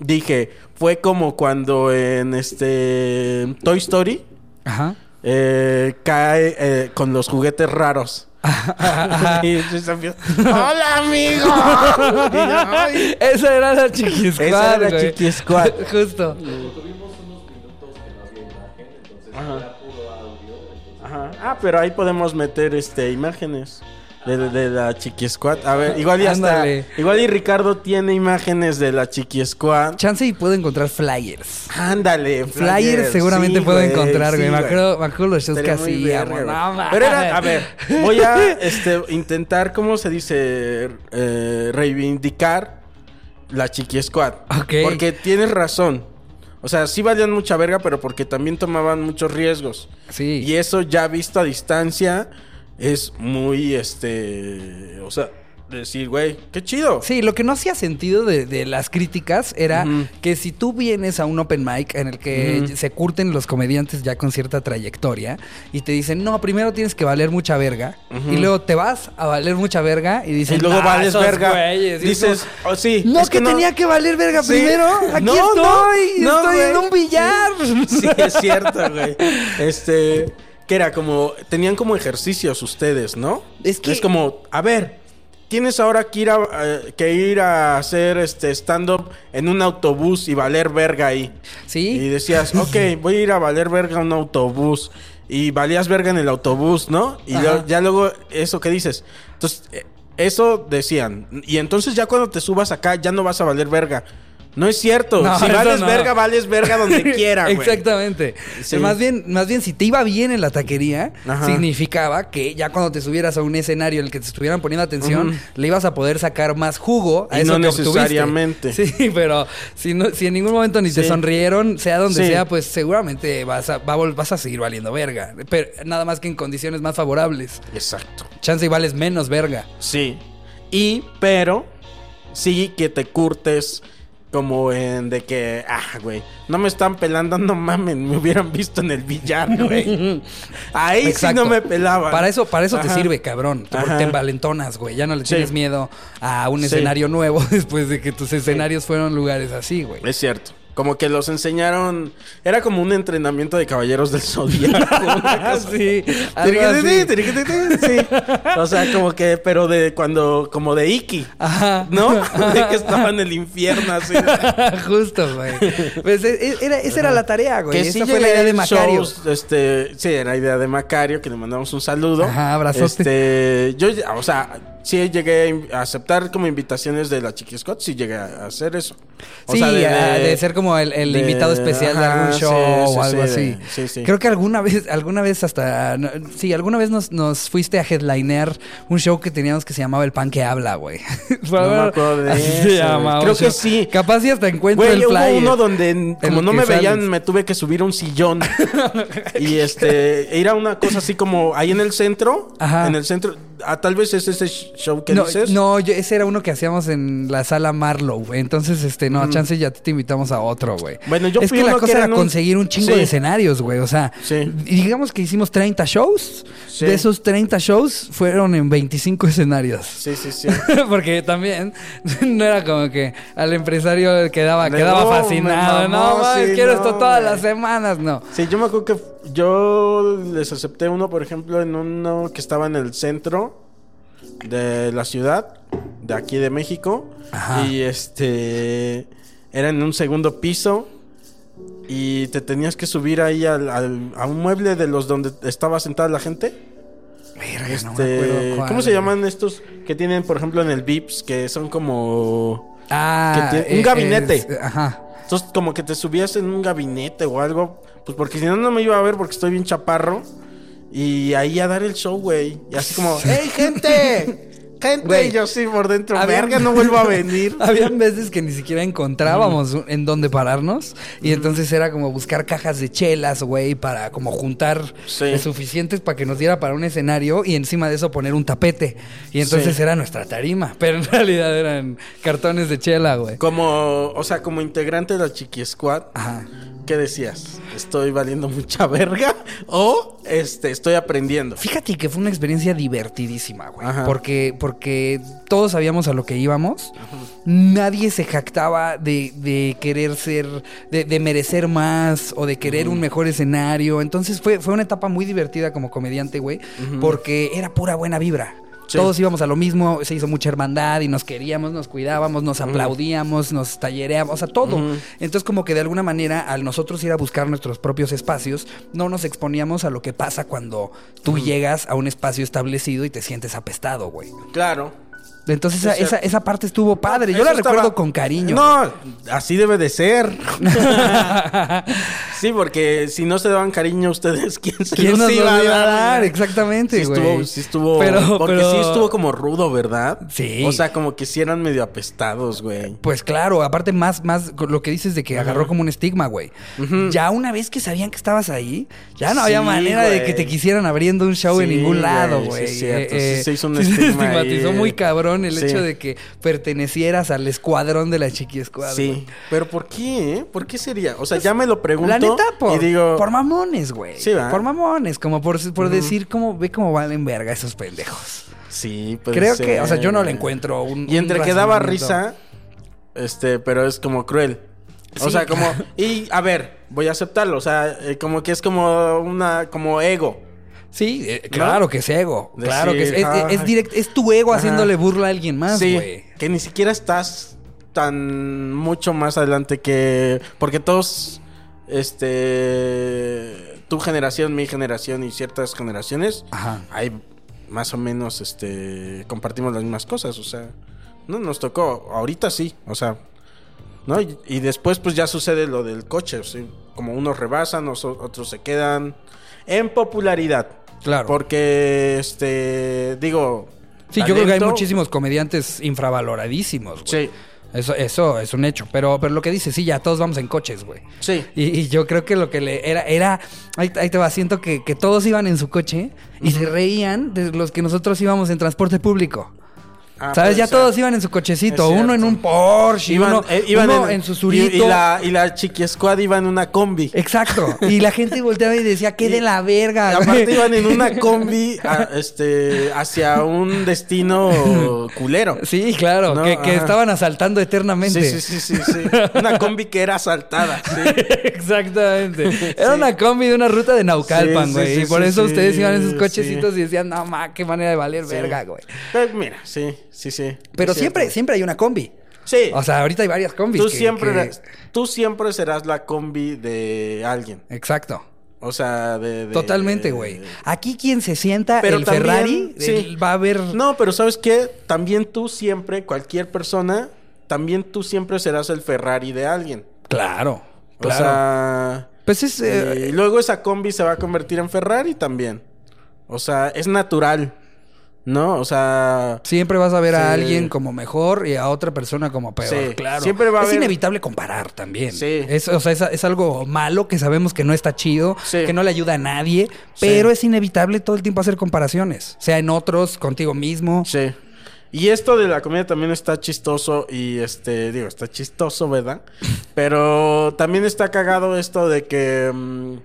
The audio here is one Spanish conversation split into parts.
Dije, fue como cuando en este Toy Story Ajá. eh, cae eh, con los juguetes raros. Y entonces empieza, ¡Hola, amigo! Y yo, "Ay". Esa era la Chiqui Squad, Esa era güey. Chiqui Squad. Justo. Ajá. Ah, pero ahí podemos meter este imágenes de, la Chiqui Squad. A ver, igual y hasta, igual y Ricardo tiene imágenes de la Chiqui Squad. Chance y puedo encontrar flyers. Ándale, Flyers seguramente sí, puedo encontrar, güey. sí, me, acuerdo, me acuerdo los shows que mames. Pero era, a ver, voy a este, intentar, ¿cómo se dice? Eh, reivindicar la Chiqui Squad. Ok. Porque tienes razón. O sea, sí valían mucha verga, pero porque también tomaban muchos riesgos. Sí. Y eso ya visto a distancia es muy, este, o sea, decir, güey, qué chido. Sí, lo que no hacía sentido de, de las críticas era que si tú vienes a un open mic en el que se curten los comediantes ya con cierta trayectoria y te dicen, no, primero tienes que valer mucha verga y luego te vas a valer mucha verga y Y dices, luego "Nah, vales verga. güeyes", y es Dices, oh, sí. no, es que, tenía que valer verga Sí. primero. Aquí No, no, estoy, no, estoy en un billar. Sí, es cierto, güey. Este, que era como, tenían como ejercicios ustedes, ¿no? Es que- Es como, a ver, tienes ahora que ir a, eh, que ir a hacer este stand-up en un autobús y valer verga ahí. Sí. Y decías, ok, voy a ir a valer verga a un autobús. Y valías verga en el autobús, ¿no? Y ya luego, eso que dices. Entonces, eh, eso decían. Y entonces ya cuando te subas acá, ya no vas a valer verga. No es cierto. No, si vales no. verga, vales verga donde quiera, güey. Exactamente. Sí. Más bien, más bien, si te iba bien en la taquería, Ajá. significaba que ya cuando te subieras a un escenario en el que te estuvieran poniendo atención, le ibas a poder sacar más jugo a Y eso no que obtuviste. necesariamente. Sí, pero si, no, si en ningún momento ni te sonrieron, sea donde Sí. sea, pues seguramente vas a, vas a seguir valiendo verga. Pero nada más que en condiciones más favorables. Exacto. Chance y vales menos verga. Sí. Y, pero, sí que te curtes como en de que, ah, güey, no me están pelando, no mamen, me hubieran visto en el billar, güey. Ahí Exacto. sí no me pelaban. Para eso, para eso te sirve, cabrón. Porque Ajá. te envalentonas, güey. Ya no le Sí. tienes miedo a un Sí. escenario nuevo después de que tus escenarios fueron lugares así, güey. Es cierto. Como que los enseñaron. Era como un entrenamiento de caballeros del zodiaco. cosa. sí, Sí. O sea, como que, pero de cuando, como de Iki. Ajá. ¿No? De que estaba en el infierno así. Justo, güey. Pues, e- e- era- esa era la tarea, güey. Que Esa sí fue la idea de Macario. shows, este, sí, era idea de Macario, que le mandamos un saludo. Ajá, abrazote. Este, yo, o sea, sí llegué a aceptar como invitaciones de la Chiqui Scott, sí llegué a hacer eso. O sí, sea, de, ser como el, el de- invitado especial de algún show sí, o algo sí, así. sí. Creo que alguna vez, alguna vez hasta, no, sí, alguna vez nos, nos fuiste a headlinear un show que teníamos que se llamaba El Pan que Habla, güey. No me acuerdo de Así eso, se llamaba. Creo que show. sí. Capaz y hasta encuentro Güey, el hubo uno donde como no me veían, me tuve que subir a un sillón. y este, era una cosa así como ahí en el centro, Ajá. en el centro, ah, tal vez es ese sh- show que no, dices. no, yo- ese era uno que hacíamos en la sala Marlow. Entonces, este, no, chance ya te invitamos a otro, güey. Bueno, yo Es fui que la uno que cosa era un- conseguir un chingo Sí. de escenarios, güey. O sea, Sí. digamos que hicimos 30 shows. Sí. De esos 30 shows fueron en 25 escenarios. Sí, sí, sí. Porque también no era como que al empresario quedaba, quedaba no, me fascinado. mamó, no, man, quiero no, esto todas las semanas. No. Sí, yo me acuerdo que yo les acepté uno, por ejemplo, en uno que estaba en el centro de la ciudad, de aquí de México. Ajá. Y este. Era en un segundo piso. Y te tenías que subir ahí al, al- a un mueble de los donde estaba sentada la gente. Verga, no me Este, cuál, ¿Cómo se llaman estos que tienen, por ejemplo, en el Vips? Que son como. Ah, que un gabinete. es- ajá. Entonces, como que te subías en un gabinete o algo. Pues porque si no, no me iba a ver porque estoy bien chaparro. Y ahí a dar el show, güey. Y así como, ¡Hey, gente! ¡Gente! Güey. Yo sí por dentro, Había- verga, no vuelvo a venir. Habían veces que ni siquiera encontrábamos en dónde pararnos. Y entonces era como buscar cajas de chelas, güey, para como juntar Sí. suficientes para que nos diera para un escenario y encima de eso poner un tapete. Y entonces Sí. era nuestra tarima. Pero en realidad eran cartones de chela, güey. Como, o sea, como integrante de la Chiqui Squad, Ajá. ¿Qué decías? ¿Estoy valiendo mucha verga? ¿O este, estoy aprendiendo? Fíjate que fue una experiencia divertidísima, güey. Ajá. Porque, porque todos sabíamos a lo que íbamos. Nadie se jactaba de, de querer ser, de, de merecer más o de querer un mejor escenario. Entonces fue, fue una etapa muy divertida como comediante, güey. Porque era pura buena vibra. Sí. Todos íbamos a lo mismo, se hizo mucha hermandad y nos queríamos, nos cuidábamos, nos aplaudíamos, nos tallereábamos, o sea, todo. Entonces, como que de alguna manera, al nosotros ir a buscar nuestros propios espacios, no nos exponíamos a lo que pasa cuando tú llegas a un espacio establecido y te sientes apestado, güey. Claro. Entonces, esa, esa, esa parte estuvo padre. Yo Eso la estaba- recuerdo con cariño. No, así debe de ser. sí, porque si no se daban cariño ustedes, ¿quién se ¿Quién los nos iba a iba a dar? Exactamente, Sí güey. estuvo, sí estuvo, Pero- porque pero- sí estuvo como rudo, ¿verdad? Sí. O sea, como que sí eran medio apestados, güey. Pues claro, aparte más, más lo que dices de que agarró como un estigma, güey. Ya una vez que sabían que estabas ahí, ya no había manera de que te quisieran abriendo un show en ningún lado, güey, güey. sí es cierto, Eh, se hizo un sí se estigma ahí, estigmatizó eh. muy cabrón el Sí. hecho de que pertenecieras al escuadrón de la Chiqui. Sí, pero ¿por qué? eh? ¿Por qué sería? O sea, ya me lo pregunto La neta, por, y digo, por mamones, güey. Sí, ¿verdad? por mamones, como por, por decir cómo ve cómo valen verga esos pendejos. sí, puede Creo ser. que, o sea, yo no le encuentro un. Y entre un que daba risa, este, pero es como cruel. O Sí. sea, como y a ver, voy a aceptarlo, o sea, eh, como que es como una como ego. Sí, eh, claro que es ego. Decir, claro que es. Es, es direct- es tu ego Ajá. haciéndole burla a alguien más, sí, güey. que ni siquiera estás tan mucho más adelante que porque todos este tu generación, mi generación y ciertas generaciones Ajá. hay más o menos este compartimos las mismas cosas, o sea, no nos tocó, ahorita sí, o sea, ¿no? Y, y después pues ya sucede lo del coche, ¿sí? como unos rebasan, os- otros se quedan en popularidad. Claro. Porque este digo, Sí, yo creo que hay muchísimos comediantes infravaloradísimos, güey. Sí. Eso, eso es un hecho. Pero, pero lo que dice, sí, ya todos vamos en coches, güey. Sí. Y, y yo creo que lo que le era, era, ahí, ahí te va, siento que, que todos iban en su coche y se reían de los que nosotros íbamos en transporte público. Ah, ¿Sabes? Ya ser. todos iban en su cochecito. Uno en un Porsche, Iban, uno, eh, iban uno en, su surito. Y, y la, y la chiqui squad iba en una combi. Exacto. Y la gente volteaba y decía, qué de la verga. Aparte iban en una combi a- este, hacia un destino culero. Sí, claro, No, que, estaban asaltando eternamente. Sí, sí, sí, sí, sí. Una combi que era asaltada. sí. Exactamente. Era una combi de una ruta de Naucalpan, Sí, sí, güey. sí, y por eso ustedes iban en sus cochecitos y decían, no, ma, qué manera de valer verga, güey. Pero mira, sí, sí, sí. Pero siempre, cierto. siempre hay una combi. Sí. O sea, ahorita hay varias combis. tú que- siempre, que- tú siempre serás la combi de alguien. Exacto. O sea, de. de- Totalmente, güey. Aquí quien se sienta Pero el también, Ferrari sí. va a ver. No, pero ¿sabes qué? También tú siempre, cualquier persona, también tú siempre serás el Ferrari de alguien. Claro. O Claro. sea. pues es. eh, y luego esa combi se va a convertir en Ferrari también. O sea, es natural. ¿No? O sea, Siempre vas a ver a alguien como mejor y a otra persona como peor. Sí, claro. siempre va a es haber- inevitable comparar también. Sí. Es, o sea, es, es algo malo que sabemos que no está chido, Sí. que no le ayuda a nadie, pero es inevitable todo el tiempo hacer comparaciones. Sea en otros, contigo mismo. sí. Y esto de la comida también está chistoso y este, digo, está chistoso, ¿verdad? Pero también está cagado esto de que mm,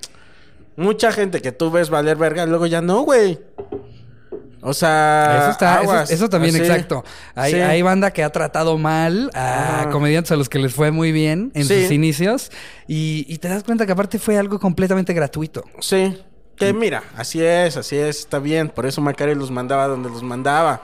mucha gente que tú ves valer verga, luego ya no, güey. O sea, Eso está, eso- aguas, eso, también, así. exacto. Hay, Sí. hay banda que ha tratado mal a comediantes a los que les fue muy bien en Sí. sus inicios y, y te das cuenta que aparte fue algo completamente gratuito. Sí. Que mira, así es, así es, está bien. Por eso Macario los mandaba donde los mandaba.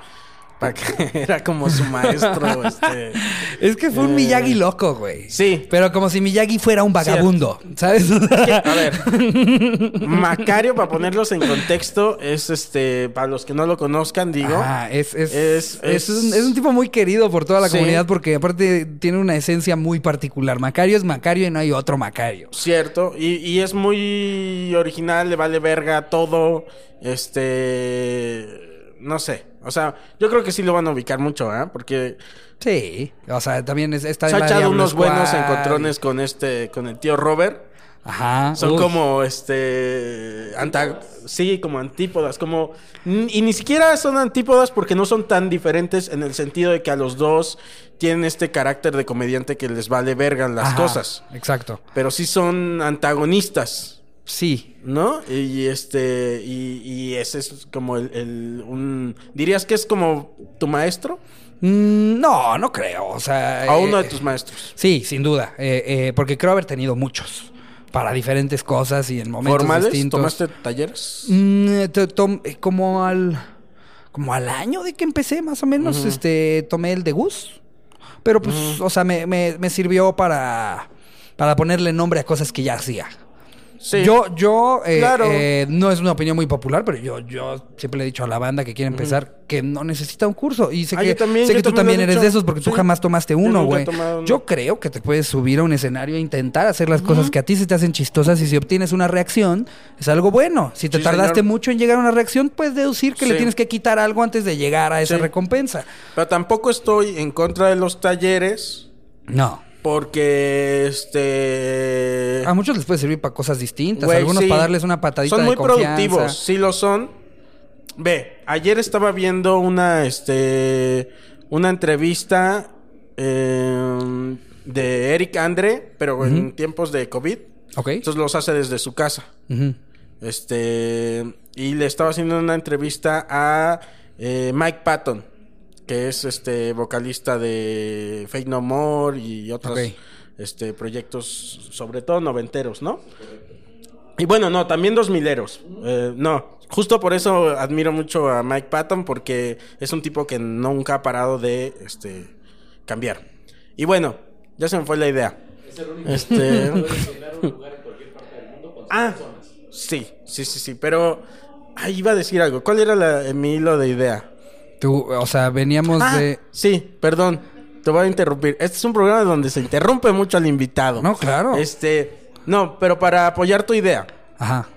Era como su maestro, este. Es que fue un Eh, Miyagi loco, güey. sí. Pero como si Miyagi fuera un vagabundo, ¿sabes? A ver, Macario, para ponerlos en contexto, es este, para los que no lo conozcan, digo. Ajá, es, es, Es- es, es- un, es un tipo muy querido por toda la Sí. comunidad porque aparte tiene una esencia muy particular. Macario es Macario y no hay otro Macario. Cierto, y, y es muy original, le vale verga todo. Este. No sé. O sea, yo creo que sí lo van a ubicar mucho, ¿eh? Porque Sí, o sea, también es, está se ha echado unos buenos encontrones con este, con el tío Robert. Ajá. Son como, este, anta- sí, como antípodas, como, y ni siquiera son antípodas porque no son tan diferentes en el sentido de que a los dos tienen este carácter de comediante que les vale verga las Ajá, cosas, Exacto. pero sí son antagonistas, Sí. ¿no? Y este, y, y ese es como el, el- un, dirías que es como tu maestro Mm, no, no creo. O sea. eh, uno de tus maestros. Sí, sin duda. Eh, eh, porque creo haber tenido muchos. Para diferentes cosas y en momentos ¿Formales? distintos. ¿Tomaste talleres? Mm, to- eh, como al como al año de que empecé más o menos este tomé el de Gus pero pues o sea me, me- me sirvió para para ponerle nombre a cosas que ya hacía Sí. yo yo eh, Claro. eh, no es una opinión muy popular pero yo yo siempre le he dicho a la banda que quiere empezar que no necesita un curso y sé Ah, que también, sé que tú también eres dicho. de esos porque tú jamás tomaste uno güey yo creo que te puedes subir a un escenario e intentar hacer las cosas que a ti se te hacen chistosas y si obtienes una reacción es algo bueno. Si te Sí, tardaste señor. mucho en llegar a una reacción, puedes deducir que le tienes que quitar algo antes de llegar a esa recompensa. Pero tampoco estoy en contra de los talleres. No. Porque este. A muchos les puede servir para cosas distintas. Algunos sí. para darles una patadita Son de muy confianza. productivos, sí lo son. Ve, ayer estaba viendo una este. Una entrevista eh, de Eric Andre, pero en tiempos de COVID. Ok. Entonces los hace desde su casa. Este. Y le estaba haciendo una entrevista a eh, Mike Patton, que es este vocalista de Fake No More y otros este, proyectos, sobre todo noventeros, ¿no? Y bueno, no, también dos mileros. Eh, no, justo por eso admiro mucho a Mike Patton, porque es un tipo que nunca ha parado de este, cambiar. Y bueno, ya se me fue la idea. Este. ah, sí, sí, sí, sí. Pero ahí iba a decir algo. ¿Cuál era la, mi hilo de idea? Tú, o sea, veníamos Ah, de. sí, perdón. Te voy a interrumpir. Este es un programa donde se interrumpe mucho al invitado. No, claro. Este, no, pero para apoyar tu idea. Ajá.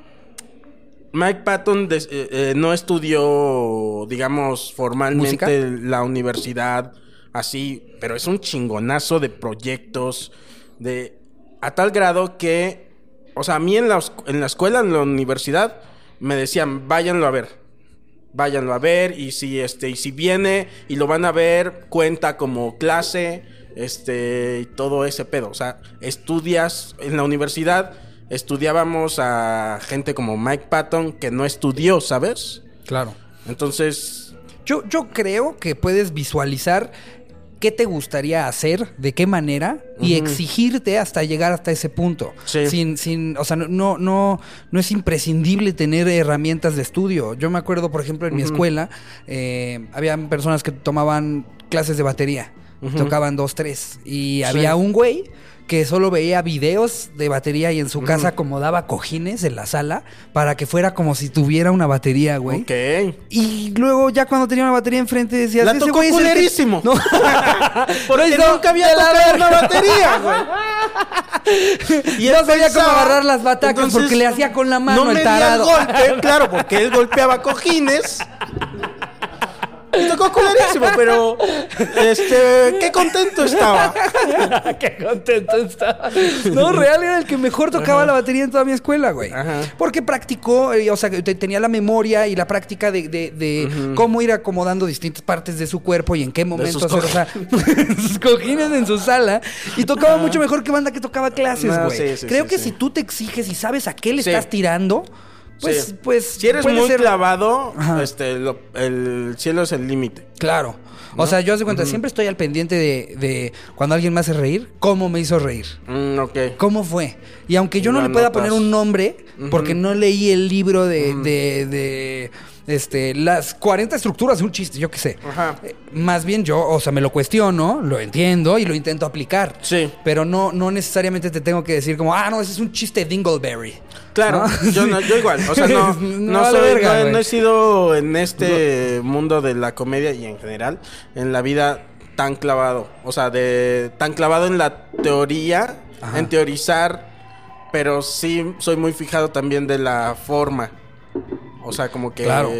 Mike Patton des- eh, eh, no estudió, digamos, formalmente ¿Música? la universidad, así, pero es un chingonazo de proyectos, de a tal grado que, o sea, a mí en la, en la escuela, en la universidad, me decían, váyanlo a ver, váyanlo a ver, y si este, y si viene y lo van a ver, cuenta como clase, este, y todo ese pedo. O sea, estudias en la universidad, estudiábamos a gente como Mike Patton que no estudió, ¿sabes? Claro. Entonces, Yo, yo creo que puedes visualizar qué te gustaría hacer, de qué manera, y exigirte hasta llegar hasta ese punto. Sí. Sin, sin, o sea, no, no, no, no es imprescindible tener herramientas de estudio. Yo me acuerdo, por ejemplo, en mi escuela, eh, habían personas que tomaban clases de batería. Tocaban dos, tres. Y había un güey que solo veía videos de batería y en su casa acomodaba cojines en la sala para que fuera como si tuviera una batería, güey. ok. Y luego ya cuando tenía una batería enfrente decías... La "Ese tocó güey es el que-" culerísimo. No. Porque No, nunca había tocado una batería, güey. Y no sabía cómo agarrar las batacas Entonces, porque le hacía con la mano no el tarado. golpe, claro, porque él golpeaba cojines. Y tocó culerísimo, pero este, qué contento estaba. Qué contento estaba. No, real era el que mejor tocaba la batería en toda mi escuela, güey. Ajá. Porque practicó, eh, o sea, te- tenía la memoria y la práctica de, de- de cómo ir acomodando distintas partes de su cuerpo y en qué momento hacer, o sea, sus cojines en su sala. Y tocaba mucho mejor que banda que tocaba clases, No, güey. sí, sí, Creo sí, que si tú te exiges y sabes a qué le estás tirando, pues, Sí. pues. si eres puede muy ser- clavado, Ajá. este, lo- el cielo es el límite. Claro. O sea, yo hace cuenta, siempre estoy al pendiente de, de cuando alguien me hace reír, cómo me hizo reír. Mm, ok. ¿Cómo fue? Y aunque yo no le pueda poner un nombre, porque no leí el libro de, de, de, este, las 40 estructuras de un chiste, yo qué sé. Ajá. Eh, Más bien yo, o sea, me lo cuestiono, lo entiendo y lo intento aplicar. Sí. Pero no, no necesariamente te tengo que decir como, ah, no, ese es un chiste Dingleberry. Claro, ¿No? yo, no- yo igual. O sea, no, No no, soy- verga, no he- sido en este mundo de la comedia y en general, en la vida tan clavado. O sea, de tan clavado en la teoría, Ajá. en teorizar, pero sí soy muy fijado también de la forma. O sea, como que... Claro.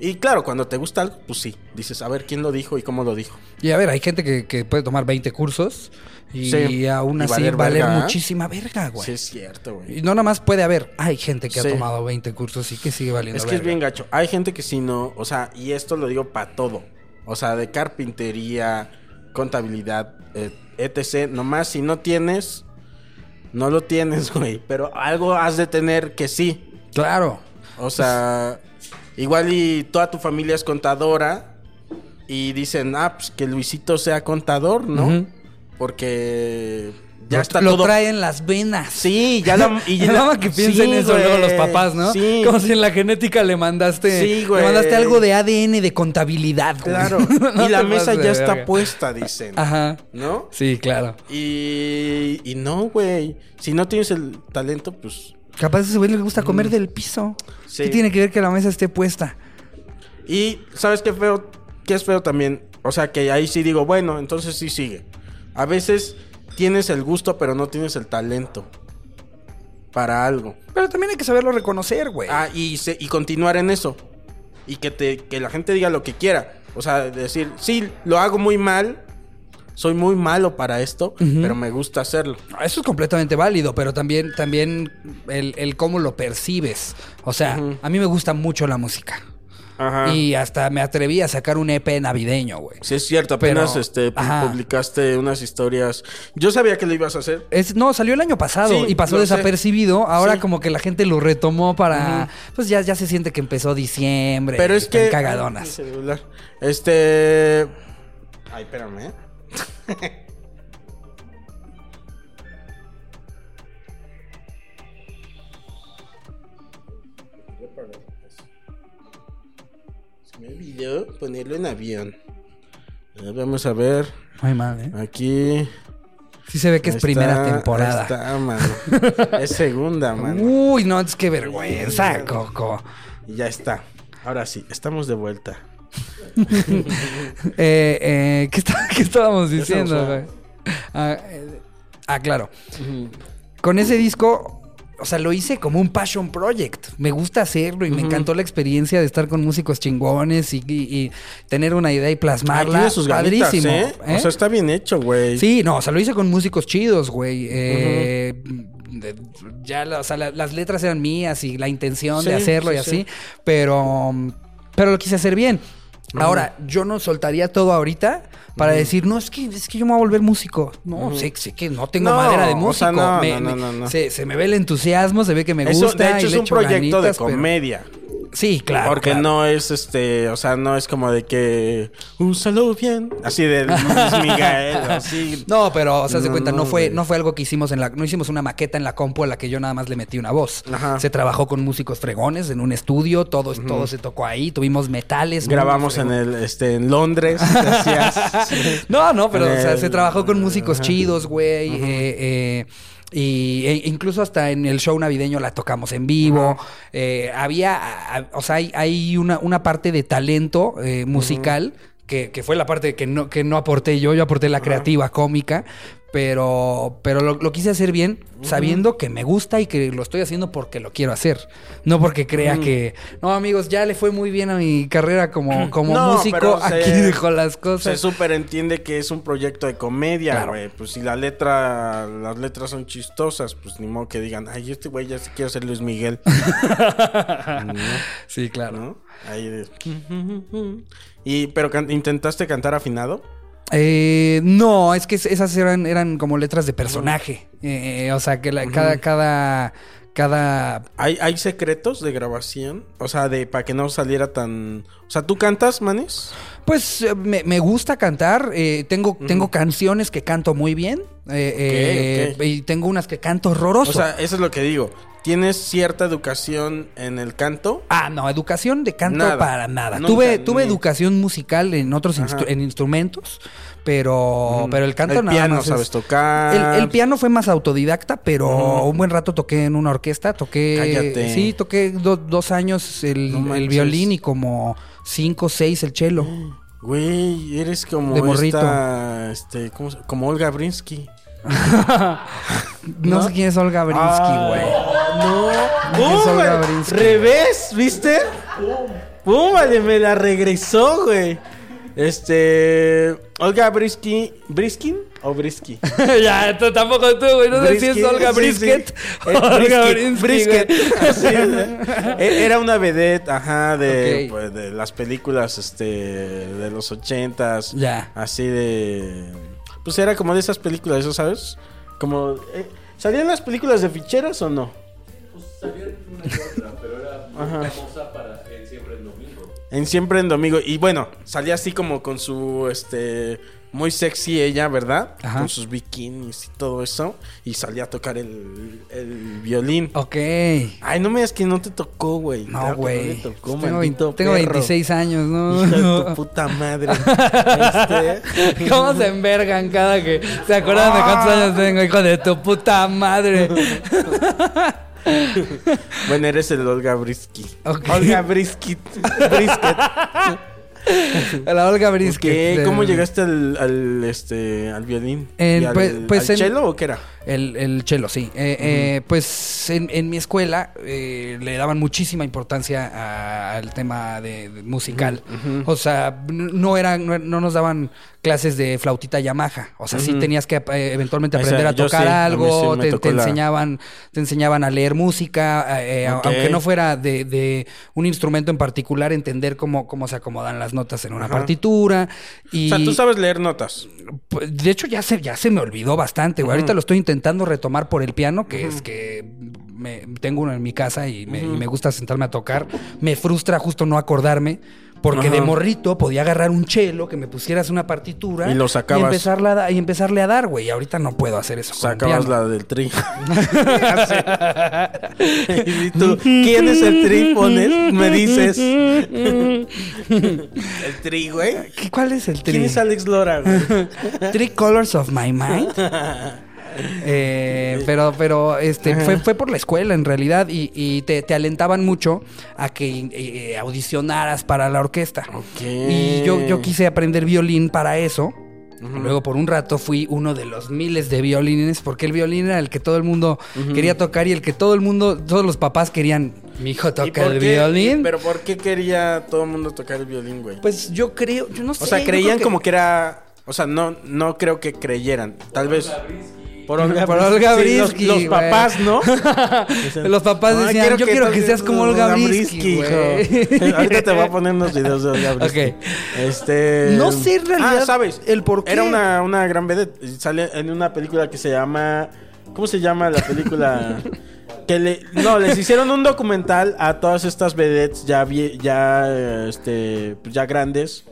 Y claro, cuando te gusta algo, pues sí. Dices, a ver, ¿quién lo dijo y cómo lo dijo? Y a ver, hay gente que, que puede tomar 20 cursos y Sí. aún Y así valer valer, verga, ¿eh? muchísima verga, güey. Sí, es cierto, güey. Y no nada más puede haber, hay gente que Sí. ha tomado 20 cursos y que sigue valiendo Es que es bien gacho. Hay gente que si no, o sea, y esto lo digo para todo. O sea, de carpintería, contabilidad, eh, etc. Nomás si no tienes, no lo tienes, güey. Pero algo has de tener que sí. Claro. O sea, igual y toda tu familia es contadora y dicen, ah, pues que Luisito sea contador, ¿no? Porque ya lo, está lo todo. trae en las venas. Sí, ya la. Y Me la- que piensen Sí, eso luego los papás, ¿no? Sí. Como si en la genética le mandaste. Sí, güey. Le mandaste algo de ADN de contabilidad, güey. Claro. No y la mesa ya está verga. puesta, dicen. Ajá. ¿No? Sí, claro. Y, y no, güey. Si no tienes el talento, pues. Capaz ese güey le gusta comer del piso. Sí. ¿Qué tiene que ver que la mesa esté puesta? Y, ¿sabes qué feo? ¿Qué es feo también? O sea, que ahí sí digo, bueno, entonces sí sigue. A veces tienes el gusto, pero no tienes el talento para algo. Pero también hay que saberlo reconocer, güey. Ah, y, se- y continuar en eso. Y que, te, que la gente diga lo que quiera. O sea, decir, sí, lo hago muy mal. Soy muy malo para esto, pero me gusta hacerlo. Eso es completamente válido, pero también, también el, el cómo lo percibes. O sea, a mí me gusta mucho la música. Ajá. Y hasta me atreví a sacar un EP navideño, güey. Sí, es cierto, apenas Pero- este, ajá. publicaste unas historias. Yo sabía que lo ibas a hacer. Es, no, salió el año pasado Sí, y pasó sé. desapercibido. Ahora Sí. como que la gente lo retomó para... Pues ya, ya se siente que empezó diciembre. Pero es que. cagadonas. Este. Ay, espérame, ¿eh? Se me olvidó ponerlo en avión. Vamos a ver. Muy mal, ¿eh? Aquí. Sí se ve que es primera temporada. está, mano. es segunda, mano. Uy, no, es que vergüenza, Coco. Y ya está. Ahora sí, estamos de vuelta. Eh, eh, ¿qué, está- qué estábamos diciendo, güey? Ah, eh, ah, claro. Con ese disco, o sea, lo hice como un passion project. Me gusta hacerlo y me encantó la experiencia de estar con músicos chingones y, y- y tener una idea y plasmarla. tiene sus ganitas, Padrísimo. O sea, está bien hecho, güey. Sí, no, o sea, lo hice con músicos chidos, güey. Eh, ya, o sea, la- las letras eran mías y la intención de hacerlo sí, y así, sí. pero, pero lo quise hacer bien. Ahora, yo no soltaría todo ahorita para decir, no, es que, es que yo me voy a volver músico. No, sé, sé que no tengo No, madera de o músico. sea, no, Me- no, no, me- no, no. Se, se me ve el entusiasmo, se ve que me Eso, gusta. de y hecho, es le un echo proyecto de ganitas, pero- comedia. Sí, claro. porque claro. no es este, o sea, no es como de que úsalo bien, así de Luis Miguel, así. No, pero, o sea, se No, cuenta, no, no, fue, no fue algo que hicimos en la, no hicimos una maqueta en la compu a la que yo nada más le metí una voz. Ajá. Se trabajó con músicos fregones en un estudio, todo, todo se tocó ahí, tuvimos metales. Grabamos en el, este, en Londres. decías. No, no, pero o sea, se trabajó con músicos chidos, güey. eh, eh, y e incluso hasta en el show navideño la tocamos en vivo. Eh, había, a- o sea, hay, hay una, una parte de talento eh, musical. Que, que fue la parte que no, que no aporté yo, yo aporté la creativa cómica, pero, pero lo, lo quise hacer bien, sabiendo que me gusta y que lo estoy haciendo porque lo quiero hacer. No porque crea que, no, amigos, ya le fue muy bien a mi carrera como, como No, músico, se- aquí dejo las Se cosas. súper entiende que es un proyecto de comedia, Claro. güey. Pues si la letra, las letras son chistosas, pues ni modo que digan, ay, este güey ya se quiere ser Luis Miguel. Sí, claro. ¿No? Ahí Y, pero intentaste cantar afinado. Eh, no, es que es- esas eran, eran como letras de personaje. Eh, o sea, que la- cada, cada, cada ¿Hay, ¿Hay secretos de grabación? O sea, de para que no saliera tan. O sea, ¿tú cantas, manes? Pues eh, me, me gusta cantar, eh, tengo, tengo canciones que canto muy bien eh, eh, y tengo unas que canto horroroso. O sea, eso es lo que digo. ¿Tienes cierta educación en el canto? ah, no, educación de canto Nada. para nada. Nunca, tuve tuve ni- educación musical en otros instru- en instrumentos, pero, pero el canto el nada piano más sabes es- tocar. El, el piano fue más autodidacta, pero un buen rato toqué en una orquesta, toqué... Cállate. Sí, toqué do- dos años el, No el violín y como cinco, seis el cello. Güey, eres como De morrito. esta, este, ¿cómo se- como Olga Brinsky. No, sé quién es Olga Brinsky, Ah, güey. No. ¿Quién. Olga Brinsky? Revés, ¿viste? ¡Pum! Vale, me la regresó, güey. Este. Olga Brisky. ¿Briskin o Brisky? ya, tú tampoco tú, güey. No sé si es Brisky, Olga sí, Brisket. sí. Eh, Olga Brisket. Sí, eh, Era una vedette, ajá, de, pues, de las películas este, de los ochentas. Ya. Así de. Pues era como de esas películas, ¿eso sabes? Como. eh, ¿Salían las películas de ficheras o no? En Siempre en Domingo. Y bueno, salía así como con su, este, muy sexy ella, ¿verdad? Ajá. Con sus bikinis y todo eso. Y salía a tocar el, el violín. Ok. Ay, no me digas que no te tocó, güey. No, güey. No tocó, tengo maldito vein- tengo perro. 26 años, ¿no? Hija de tu puta madre. Este, ¿Cómo se envergan cada que se acuerdan de cuántos años tengo, hijo de tu puta madre? Bueno, eres el Olga Brisky. Ok. Olga Brisket. Brisket. La Olga. ¿Qué? de- ¿Cómo llegaste al, al, este, al violín? ¿Y al, pues- pues al en- cello o qué era? El, el chelo, sí. Eh, eh, pues en, en mi escuela eh, le daban muchísima importancia a- al tema de, de musical. O sea, no eran, no, no nos daban clases de flautita Yamaha. O sea, sí tenías que eh, eventualmente O sea, aprender a tocar sí, algo, te, la- enseñaban, te enseñaban a leer música, eh, aunque no fuera de, de un instrumento en particular, entender cómo, cómo se acomodan las notas en una Ajá. partitura. Y O sea, tú sabes leer notas. pues, De hecho, ya se, ya se me olvidó bastante, güey. Ahorita lo estoy intentando retomar por el piano, que es que me, tengo uno en mi casa y me, y me gusta sentarme a tocar. Me frustra justo no acordarme. Porque Ajá. de morrito podía agarrar un chelo, que me pusieras una partitura. Y lo sacabas. Y, empezarle a da- y empezarle a dar, güey. Y ahorita no puedo hacer eso. Sacabas la del tri. y tú, ¿quién es el tri? Pones, me dices. el tri, güey. ¿Qué- ¿Cuál es el tri? ¿Quién es Alex Lora, güey? Three Colors of My Mind. Eh, pero, pero, este, fue, fue por la escuela en realidad y, y te, te alentaban mucho a que eh, audicionaras para la orquesta. Y yo, yo quise aprender violín para eso. Luego por un rato fui uno de los miles de violines, porque el violín era el que todo el mundo quería tocar y el que todo el mundo, todos los papás querían, mi hijo ¿Y toca el qué? violín. ¿Pero por qué quería todo el mundo tocar el violín, güey? Pues yo creo, yo no sé. O sea, creían como que era... O sea, no, no creo que creyeran. Tal vez... Por Olga Por Brisky. Olga Sí, los- Brisky, los, papás, ¿no? Los papás decían, yo quiero que seas como Olga Brisky, hijo. Ahorita te voy a poner unos videos de Olga Brisky. Este... No sé en realidad Ah, ¿sabes? el por qué. Era una, una gran vedette. Sale en una película que se llama... ¿Cómo se llama la película? que le... No, les hicieron un documental a todas estas vedettes ya, vie- ya, este, pues ya grandes.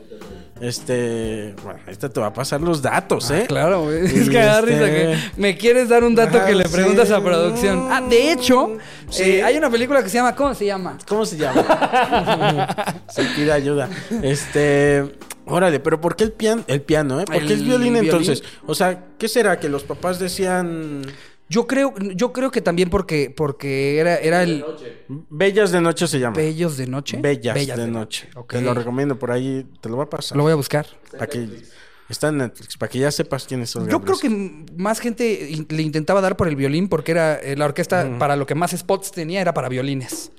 Este... Bueno, ahorita te va a pasar los datos, ¿eh? Claro, güey. Es que da risa este- que me quieres dar un dato que le sí. preguntas a producción. Ah, de hecho, Sí. eh, hay una película que se llama, ¿cómo se llama? ¿Cómo se llama? se pide ayuda. Este. Órale, pero ¿por qué el piano? El piano, ¿eh? ¿Por qué el El violín violín. entonces? O sea, ¿qué será? Que los papás decían. Yo creo, yo creo que también porque, porque era, era el Bellas de noche se llama. Bellos de Noche. Bellas, de, noche. Te lo recomiendo por ahí, te lo voy a pasar. Lo voy a buscar. Para que- Está en Netflix, para que ya sepas quiénes son. Yo Gabriel. creo que más gente le intentaba dar por el violín porque era eh, la orquesta para lo que más spots tenía era para violines.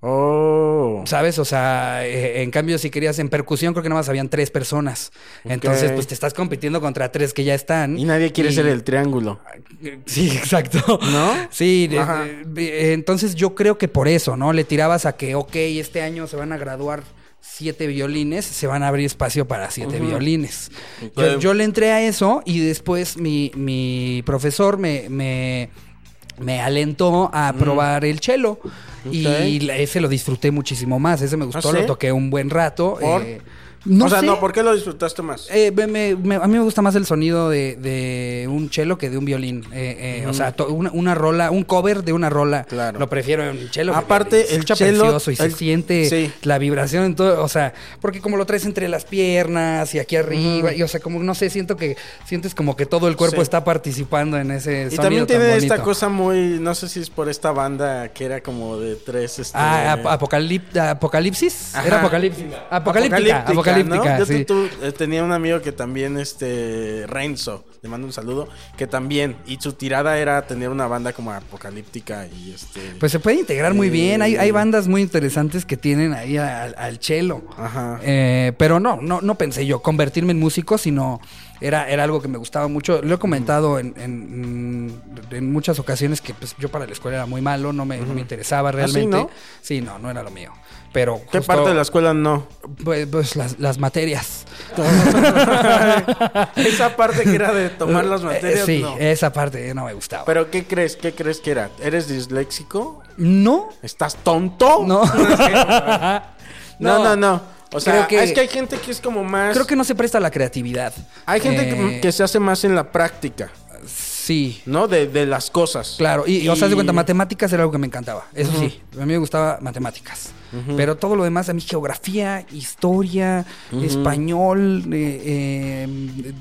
Oh. ¿Sabes? O sea, eh, en cambio, si querías en percusión, creo que nada más habían tres personas. Entonces, pues te estás compitiendo contra tres que ya están. Y nadie quiere Y- ser el triángulo. Sí, exacto. ¿No? Sí, Ajá. de- entonces yo creo que por eso, ¿no? Le tirabas a que, ok, este año se van a graduar siete violines, se van a abrir espacio para siete violines. Yo, yo le entré a eso y después mi, mi profesor me, me, me alentó a probar el cello. Y ese lo disfruté muchísimo más. Ese me gustó, ¿Ah, sí? lo toqué un buen rato. ¿Por? eh, no o sea, sé. no, ¿por qué lo disfrutaste más? Eh, me- me- me- a mí me gusta más el sonido de, de un cello que de un violín. Eh, eh, O sea, to- una, una rola, un cover de una rola. Claro. Lo prefiero en un cello. que Aparte. Se el cello- precioso y se siente sí. la vibración en todo. O sea, porque como lo traes entre las piernas y aquí arriba. Y o sea, como no sé, siento que sientes como que todo el cuerpo Sí. está participando en ese Y sonido también tan tiene esta cosa muy, no sé si es por esta banda que era como de tres, este... Ah, ap- apocalip- apocalipsis. Ajá. Era apocalipsis. Apocalíptica. Apocalíptica. ¿No? Yo sí. eh, tenía un amigo que también, este, Renzo, le mando un saludo, que también, y su tirada era tener una banda como apocalíptica y este... Pues se puede integrar muy bien. Hay, hay bandas muy interesantes que tienen ahí al, al chelo. Ajá. Eh, pero no, no, no pensé yo convertirme en músico, sino era, era algo que me gustaba mucho. Lo he comentado en, en- en muchas ocasiones que pues, yo para la escuela era muy malo, no me, no me interesaba realmente. no? Sí, no, no era lo mío. Pero ¿Qué justo, parte de la escuela no? Pues, pues, las, las materias. Esa parte que era de tomar las Eh, materias, sí, no. esa parte no me gustaba. Pero ¿qué crees? ¿Qué crees que era? ¿Eres disléxico? no, ¿Estás tonto? no. No, no, no. O sea, Creo que- es que hay gente que es como más... Creo que no se presta a la creatividad. Hay gente que- Eh, que, se hace más en la práctica, Sí. ¿no? De, de las cosas. Claro, y, o sea, de cuenta, matemáticas era algo que me encantaba. Eso sí, a mí me gustaba matemáticas. Pero todo lo demás, a mí geografía, historia, español, eh, eh,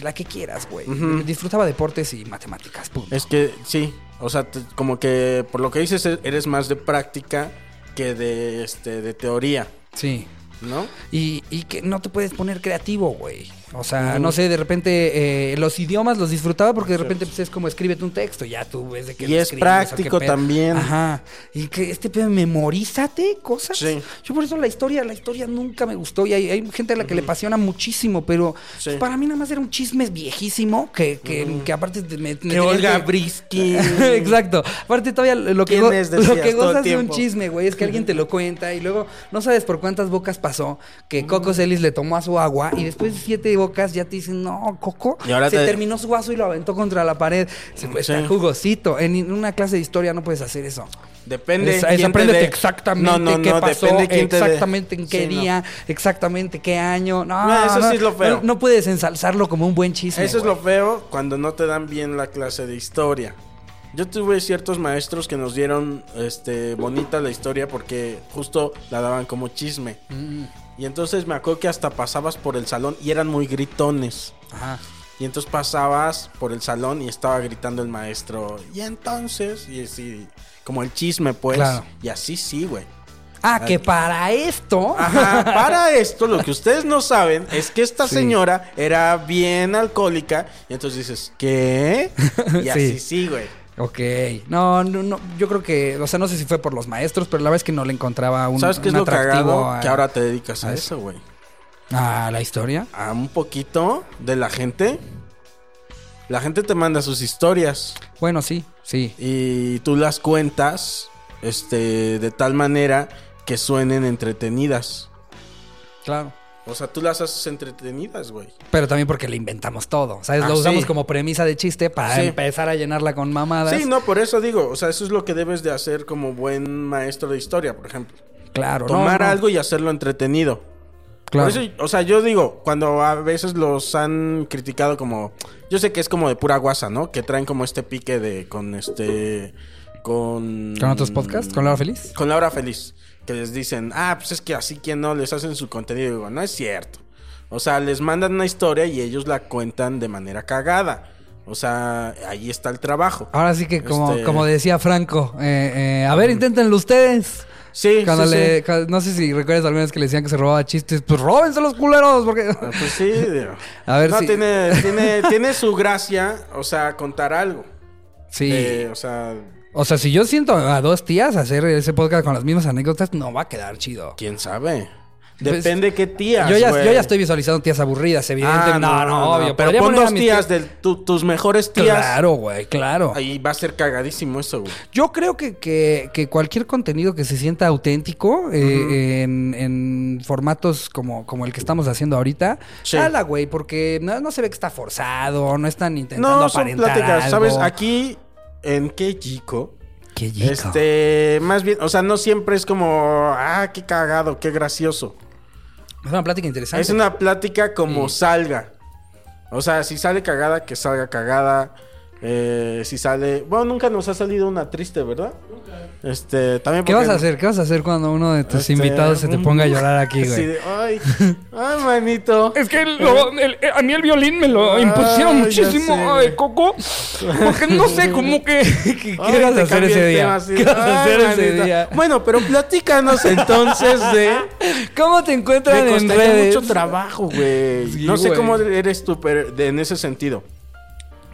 la que quieras, güey. Disfrutaba deportes y matemáticas, punto. Es que sí, o sea, te- como que por lo que dices e- eres más de práctica que de este de teoría, Sí. ¿No? Y, y que no te puedes poner creativo, güey. O sea, no sé, de repente eh, los idiomas los disfrutaba porque de repente pues, es como escríbete un texto, ya tú ves de qué Y lo es escribes, práctico también. Ajá. Y que este pedo, memorízate cosas. Sí. Yo por eso la historia, la historia nunca me gustó. Y hay, hay gente a la que le apasiona muchísimo, pero Sí. pues, para mí nada más era un chisme viejísimo que, que, que aparte me, me tenía Olga que- Briskin. Exacto. Aparte todavía lo que, lo que gozas de un chisme, güey, es que alguien te lo cuenta y luego no sabes por cuántas bocas pasó que Coco Celis le tomó a su agua y después de siete bocas ya te dicen, no, Coco, Y ahora se te- terminó su vaso y lo aventó contra la pared. Se pues, está Sí. jugosito. En una clase de historia no puedes hacer eso. Depende Es, dé. exactamente No, no, qué no, pasó, exactamente en qué Sí, día, exactamente qué año. No, No, eso no, sí es lo feo. No, puedes ensalzarlo como un buen chisme. Eso es lo feo cuando no te dan bien la clase de historia. Yo tuve ciertos maestros que nos dieron este bonita la historia porque justo la daban como chisme. Mm. Y entonces me acuerdo que hasta pasabas por el salón y eran muy gritones. Ajá. Y entonces pasabas por el salón y estaba gritando el maestro. Y entonces, y así, como el chisme, pues. Claro. Y así sí, güey. Ah, que para esto. Ajá, para esto, lo que ustedes no saben es que esta Sí. señora era bien alcohólica. Y entonces dices, ¿qué? Y así Sí. sí, güey. Ok. No, no, no. Yo creo que, o sea, no sé si fue por los maestros, pero la verdad es que no le encontraba un, ¿Sabes qué es lo cagado? a, Que ahora te dedicas a a eso, güey. a la historia. A un poquito de la gente. La gente te manda sus historias. Bueno, sí, sí. y tú las cuentas este de tal manera que suenen entretenidas. Claro. O sea, tú las haces entretenidas, güey. Pero también porque le inventamos todo. ¿Sabes? Ah, Lo usamos sí. como premisa de chiste para Sí. empezar a llenarla con mamadas. Sí, no, por eso digo, o sea, eso es lo que debes de hacer como buen maestro de historia, por ejemplo. Claro. no, Tomar no. algo y hacerlo entretenido. Claro. Por eso, o sea, yo digo, cuando a veces los han criticado como, yo sé que es como de pura guasa, ¿no? Que traen como este pique de con este con ¿Con otros podcasts? ¿Con Laura Feliz? Con Laura Feliz, que les dicen, "Ah, pues es que así que no les hacen su contenido." Y digo, "No es cierto." O sea, les mandan una historia y ellos la cuentan de manera cagada. O sea, ahí está el trabajo. Ahora sí que como, Este- como decía Franco, eh, eh, a ver, inténtenlo ustedes. Sí, Cuando sí, le, sí. no sé si recuerdas alguna vez que le decían que se robaba chistes, pues róbense los culeros, porque... Ah, Pues sí. digo. A ver no, si- tiene, tiene, tiene su gracia, o sea, contar algo. Sí. Eh, o sea, O sea, si yo siento a dos tías hacer ese podcast con las mismas anécdotas, no va a quedar chido. quién sabe. Pues, Depende qué tías. yo, ya, yo ya estoy visualizando tías aburridas, evidentemente. Ah, no, no, obvio. Pero pon dos tías de tu- tus mejores tías. Claro, güey, claro. Ahí va a ser cagadísimo eso, güey. Yo creo que, que- que cualquier contenido que se sienta auténtico eh, en, en formatos como, como el que estamos haciendo ahorita, Sí. güey, porque no, no se ve que está forzado, no están intentando No, son aparentar pláticas, algo. ¿sabes? Aquí, en Kejiko, Qué chico. este, más bien, o sea, no siempre es como, ah, qué cagado, qué gracioso. Es una plática interesante. Es una plática como Sí. salga. O sea, si sale cagada, que salga cagada. Eh, si sale. Bueno, nunca nos ha salido una triste, ¿verdad? Este, también ¿Qué vas porque- a hacer? ¿Qué vas a hacer cuando uno de tus Este, invitados se te ponga a llorar aquí, güey? de, ay, ay, manito. Es que lo- el- eh, a mí el violín me lo impusieron muchísimo, ay. Coco. Porque no sé, como que. ¿Qué Ay, vas a te hacer ese día? tema, así ¿Qué de, vas a ay, hacer ese manito. día? Bueno, pero platícanos entonces de. ¿Cómo te encuentran Me en redes? mucho trabajo, güey. Sí, no sé güey. cómo eres tú pero de- en ese sentido.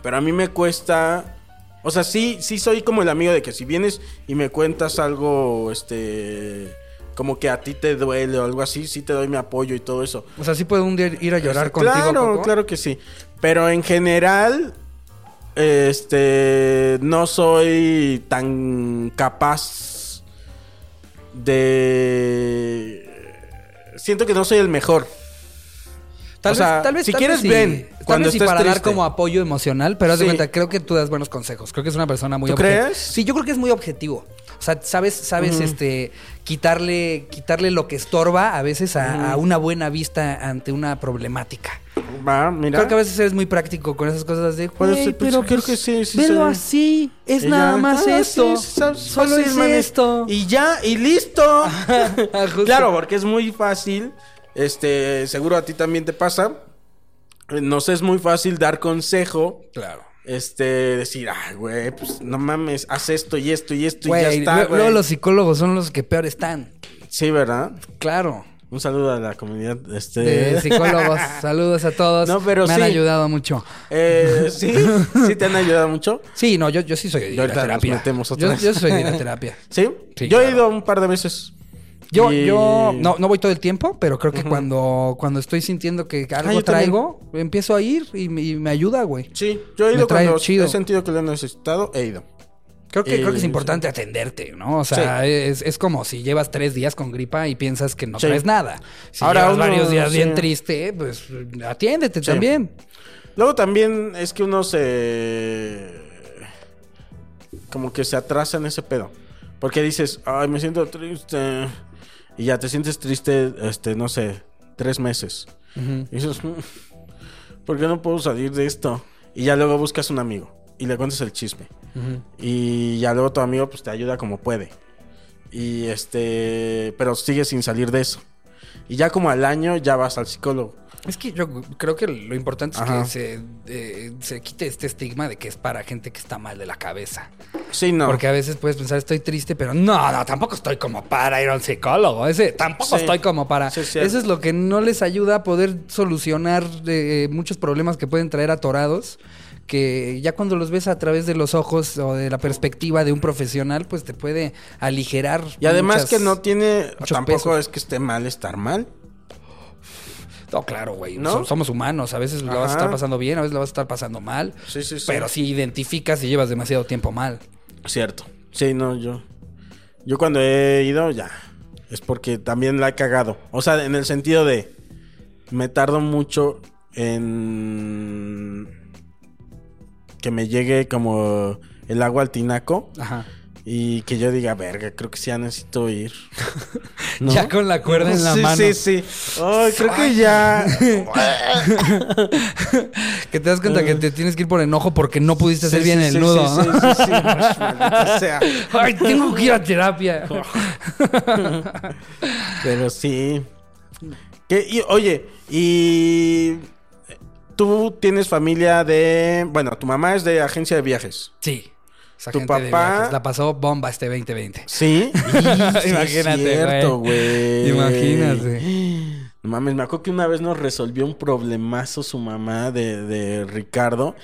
Pero a mí me cuesta. O sea, sí, sí soy como el amigo de que si vienes y me cuentas algo, este. Como que a ti te duele o algo así, sí te doy mi apoyo y todo eso. O sea, sí puedo un día ir a llorar Este, contigo, Claro, Coco? claro que sí. Pero en general, este, no soy tan capaz de... Siento que no soy el mejor. Tal O vez, tal vez, si tal quieres, vez sí. ven, Tal cuando vez sí estés para dar como apoyo emocional, pero haz de Sí. cuenta, creo que tú das buenos consejos. Creo que es una persona muy ¿Tú objetiva. crees? Sí, yo creo que es muy objetivo. O sea, sabes, sabes, este, quitarle, quitarle lo que estorba a veces a, a una buena vista ante una problemática. Va, mira. Creo que a veces eres muy práctico con esas cosas de, Puede "Güey, ser, pero creo pues, que sí, sí velo soy". así, es nada más ah, esto, sí, sí, solo es esto. Y ya, y listo. Claro, porque es muy fácil. Este, seguro a ti también te pasa. Nos es muy fácil dar consejo. Claro. Este, decir, ay, güey, pues no mames, haz esto y esto y esto y ya Güey, está, luego, güey. los psicólogos son los que peor están. Sí, ¿verdad? Claro. Un saludo a la comunidad, este... De psicólogos. Saludos a todos. No, pero Me sí. han ayudado mucho. Eh, sí, sí te han ayudado mucho. Sí, no, yo, yo sí soy de ir a ahorita nos terapia. metemos otra yo, vez. yo soy de ir a terapia. ¿Sí? Sí, Yo he ido un par de veces. Yo, Y- yo no, no voy todo el tiempo, pero creo que cuando, cuando estoy sintiendo que algo Ah, traigo, empiezo a ir y, me- y me ayuda, güey. Sí, yo he Me ido trae cuando chido. he sentido que lo he necesitado, he ido. Creo que, Eh, creo que es importante atenderte, ¿no? O sea, es, es como si llevas tres días con gripa y piensas que no Sí. traes nada. Si Ahora llevas uno, varios días bien triste, pues atiéndete también. Luego también es que uno se... Como que se atrasa en ese pedo. Porque dices, ay, me siento triste. Y ya te sientes triste, este, no sé, tres meses. Y dices, "Mm, ¿por qué no puedo salir de esto? Y ya luego buscas un amigo y le cuentas el chisme. Y ya luego tu amigo pues te ayuda como puede. Y este, pero sigue sin salir de eso. Y ya como al año ya vas al psicólogo. Es que yo creo que lo importante es Ajá. que se, eh, se quite este estigma de que es para gente que está mal de la cabeza. Sí, no. Porque a veces puedes pensar, estoy triste, pero no, no, tampoco estoy como para ir a un psicólogo. Ese, tampoco Sí. estoy como para. Sí. Eso es lo que no les ayuda a poder solucionar eh, muchos problemas que pueden traer atorados. Que ya cuando los ves a través de los ojos o de la perspectiva de un profesional, pues te puede aligerar. Y además muchas- que no tiene, tampoco pesos. es que esté mal estar mal. No, claro, güey. Somos humanos. A veces lo vas a estar pasando bien, a veces lo vas a estar pasando mal. Sí, sí, sí. Pero si identificas y llevas demasiado tiempo mal. Cierto. Sí, no, yo. Yo cuando he ido, ya. Es porque también la he cagado. O sea, en el sentido de. Me tardo mucho en. Que me llegue como el agua al tinaco. Ajá. Y que yo diga, verga, creo que sí ya necesito ir. ¿No? Ya con la cuerda en la sí, mano. Sí, sí, Ay, creo que ya. Que te das cuenta que te tienes que ir por enojo porque no pudiste hacer Sí, bien sí, el sí, nudo. Sí, sí, sí, sí. Maldita sea. Ay, tengo que ir a terapia. Pero sí. ¿Qué? Y, oye, y tú tienes familia de, bueno, tu mamá es de agencia de viajes. Sí. Esa Tu papá-. La pasó bomba este 2020. Sí. Sí Imagínate, es cierto, güey. Imagínate. No mames, me acuerdo que una vez nos resolvió un problemazo su mamá de, de Ricardo.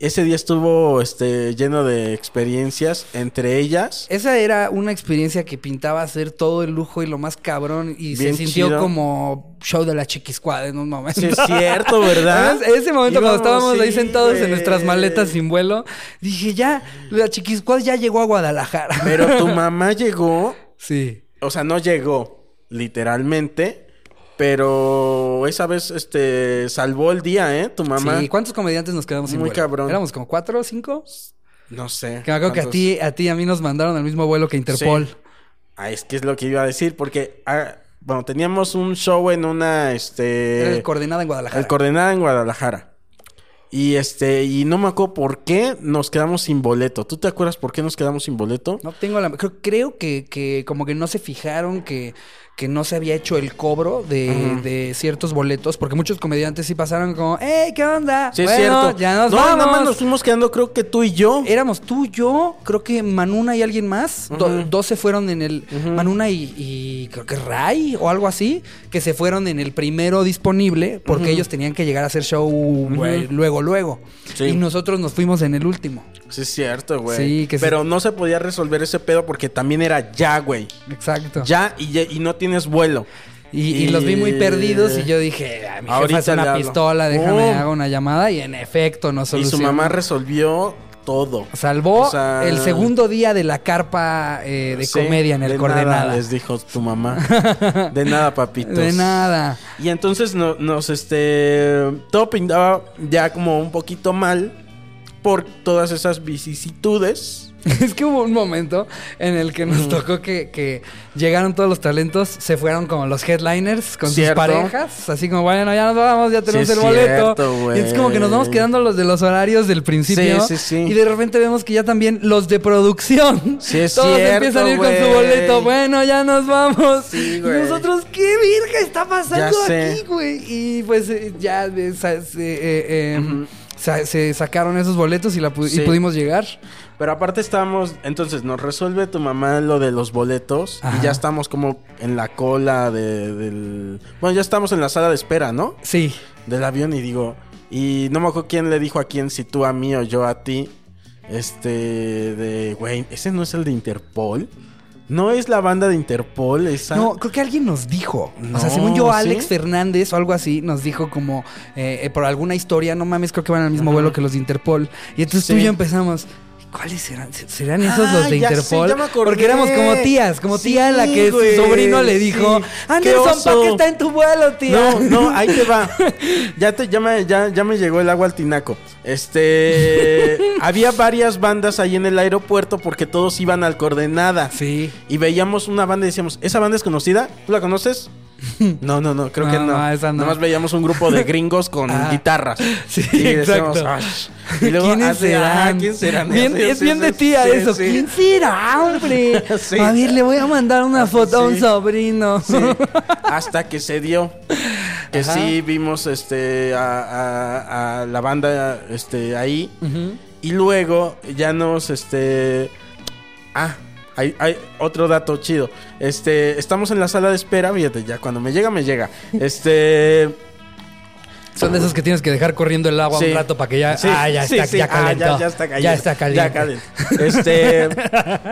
Ese día estuvo este, lleno de experiencias, entre ellas. Esa era una experiencia que pintaba ser todo el lujo y lo más cabrón y Bien se sintió chido. como show de la chiquiscuada en un momento. Sí, es cierto, ¿verdad? ¿Sabes? Ese momento cuando estábamos ahí sentados en nuestras maletas sin vuelo, dije ya, la chiquiscuada ya llegó a Guadalajara. Pero tu mamá llegó, sí. o sea, no llegó literalmente, pero esa vez este salvó el día, ¿eh? Tu mamá. Sí, ¿cuántos comediantes nos quedamos sin Muy vuelo? cabrón. ¿Éramos como cuatro o cinco? No sé. Que me acuerdo que a ti, a ti y a mí nos mandaron al mismo vuelo que Interpol. Sí. Ah, es que es lo que iba a decir, porque ah, bueno, teníamos un show en una este Era el coordenada en Guadalajara. el coordenada en Guadalajara. Y este, y no me acuerdo por qué nos quedamos sin boleto. ¿Tú te acuerdas por qué nos quedamos sin boleto? No tengo la... Creo, creo que, que como que no se fijaron que, que no se había hecho el cobro de, de ciertos boletos. Porque muchos comediantes sí pasaron como... ¡Hey, qué onda! Sí, es Bueno, cierto. ya nos no, vamos. nada más nos fuimos quedando, creo que tú y yo. Éramos tú, yo, creo que Manuna y alguien más. Do- Ujú. dos se fueron en el. Manuna y, y creo que Ray o algo así. Que se fueron en el primero disponible. Porque ellos tenían que llegar a hacer show luego, luego. Sí. Y nosotros nos fuimos en el último. Sí, es cierto, güey. Sí, que sí. Pero no se podía resolver ese pedo porque también era ya, güey. Exacto. Ya y, ya- y no tienes vuelo. Y, y los vi muy perdidos y yo dije, "Ah, mi jefa es una pistola, déjame Oh. hago una llamada. Y en efecto nos Y su solucionó. mamá resolvió todo. Salvó O sea, el segundo día de la carpa eh, de Sí, comedia en el de coordenada. Nada, les dijo tu mamá. De nada, papitos. De nada. Y entonces no- nos, este, todo pintaba ya como un poquito mal por todas esas vicisitudes. Es que hubo un momento en el que nos tocó que, que llegaron todos los talentos, se fueron como los headliners con Cierto. sus parejas, así como, bueno, ya nos vamos, ya tenemos Sí, el boleto. cierto, y es como que nos vamos quedando los de los horarios del principio. Sí, sí, sí. Y de repente vemos que ya también los de producción. Sí, es todos cierto, empiezan a ir con su boleto. Bueno, ya nos vamos. Y nosotros, ¿qué virga está pasando aquí, güey? Y pues eh, ya eh, eh, eh, sa- se sacaron esos boletos y, la pu- y pudimos llegar. Pero aparte estábamos, entonces nos resuelve tu mamá lo de los boletos Ajá. y ya estamos como en la cola de- del... Bueno, ya estamos en la sala de espera, ¿no? Sí. Del avión y digo, y no me acuerdo quién le dijo a quién, si tú a mí o yo a ti, este, de, güey, ese no es el de Interpol. No es la banda de Interpol, esa... No, creo que alguien nos dijo. o sea, según yo, ¿sí? Alex Fernández o algo así nos dijo como eh, eh, por alguna historia, no mames, creo que van al mismo vuelo que los de Interpol. Y entonces tú y yo empezamos. ¿Cuáles serán? ¿Serán esos Ah, los de ya sé, Interpol? ya me. Porque éramos como tías, como Sí, tía a la que güey, su sobrino le dijo, sí. Anderson, Qué ¿para qué está en tu vuelo, tía? No, no, ahí te va. Ya te, ya me, ya, ya me llegó el agua al tinaco. Este, había varias bandas ahí en el aeropuerto porque todos iban al coordenada. Sí. Y veíamos una banda y decíamos, ¿esa banda es conocida? ¿Tú la conoces? No, no, no, creo No, que no. no, esa no. Nomás veíamos un grupo de gringos con Ah. guitarras. Sí, Y decíamos, exacto. "Ay". Y luego, ¿Quiénes así, ah, serán? ¿quién serán? Bien- Sí, es sí, bien de tía eso. ¿Quién será, hombre? A ver, le voy a mandar una foto a un sobrino. Hasta que se dio. Que Ajá. sí vimos este a, a- a la banda este ahí. Y luego ya nos este. Ah, hay, hay otro dato chido. Este, estamos en la sala de espera, fíjate, ya cuando me llega, me llega. Este. Son de esos que tienes que dejar corriendo el agua Sí. un rato para que ya. Sí, ah, ya sí, está, ya Ah, ya, ya está caliente. Ya está caliente. Ya caliente. Este,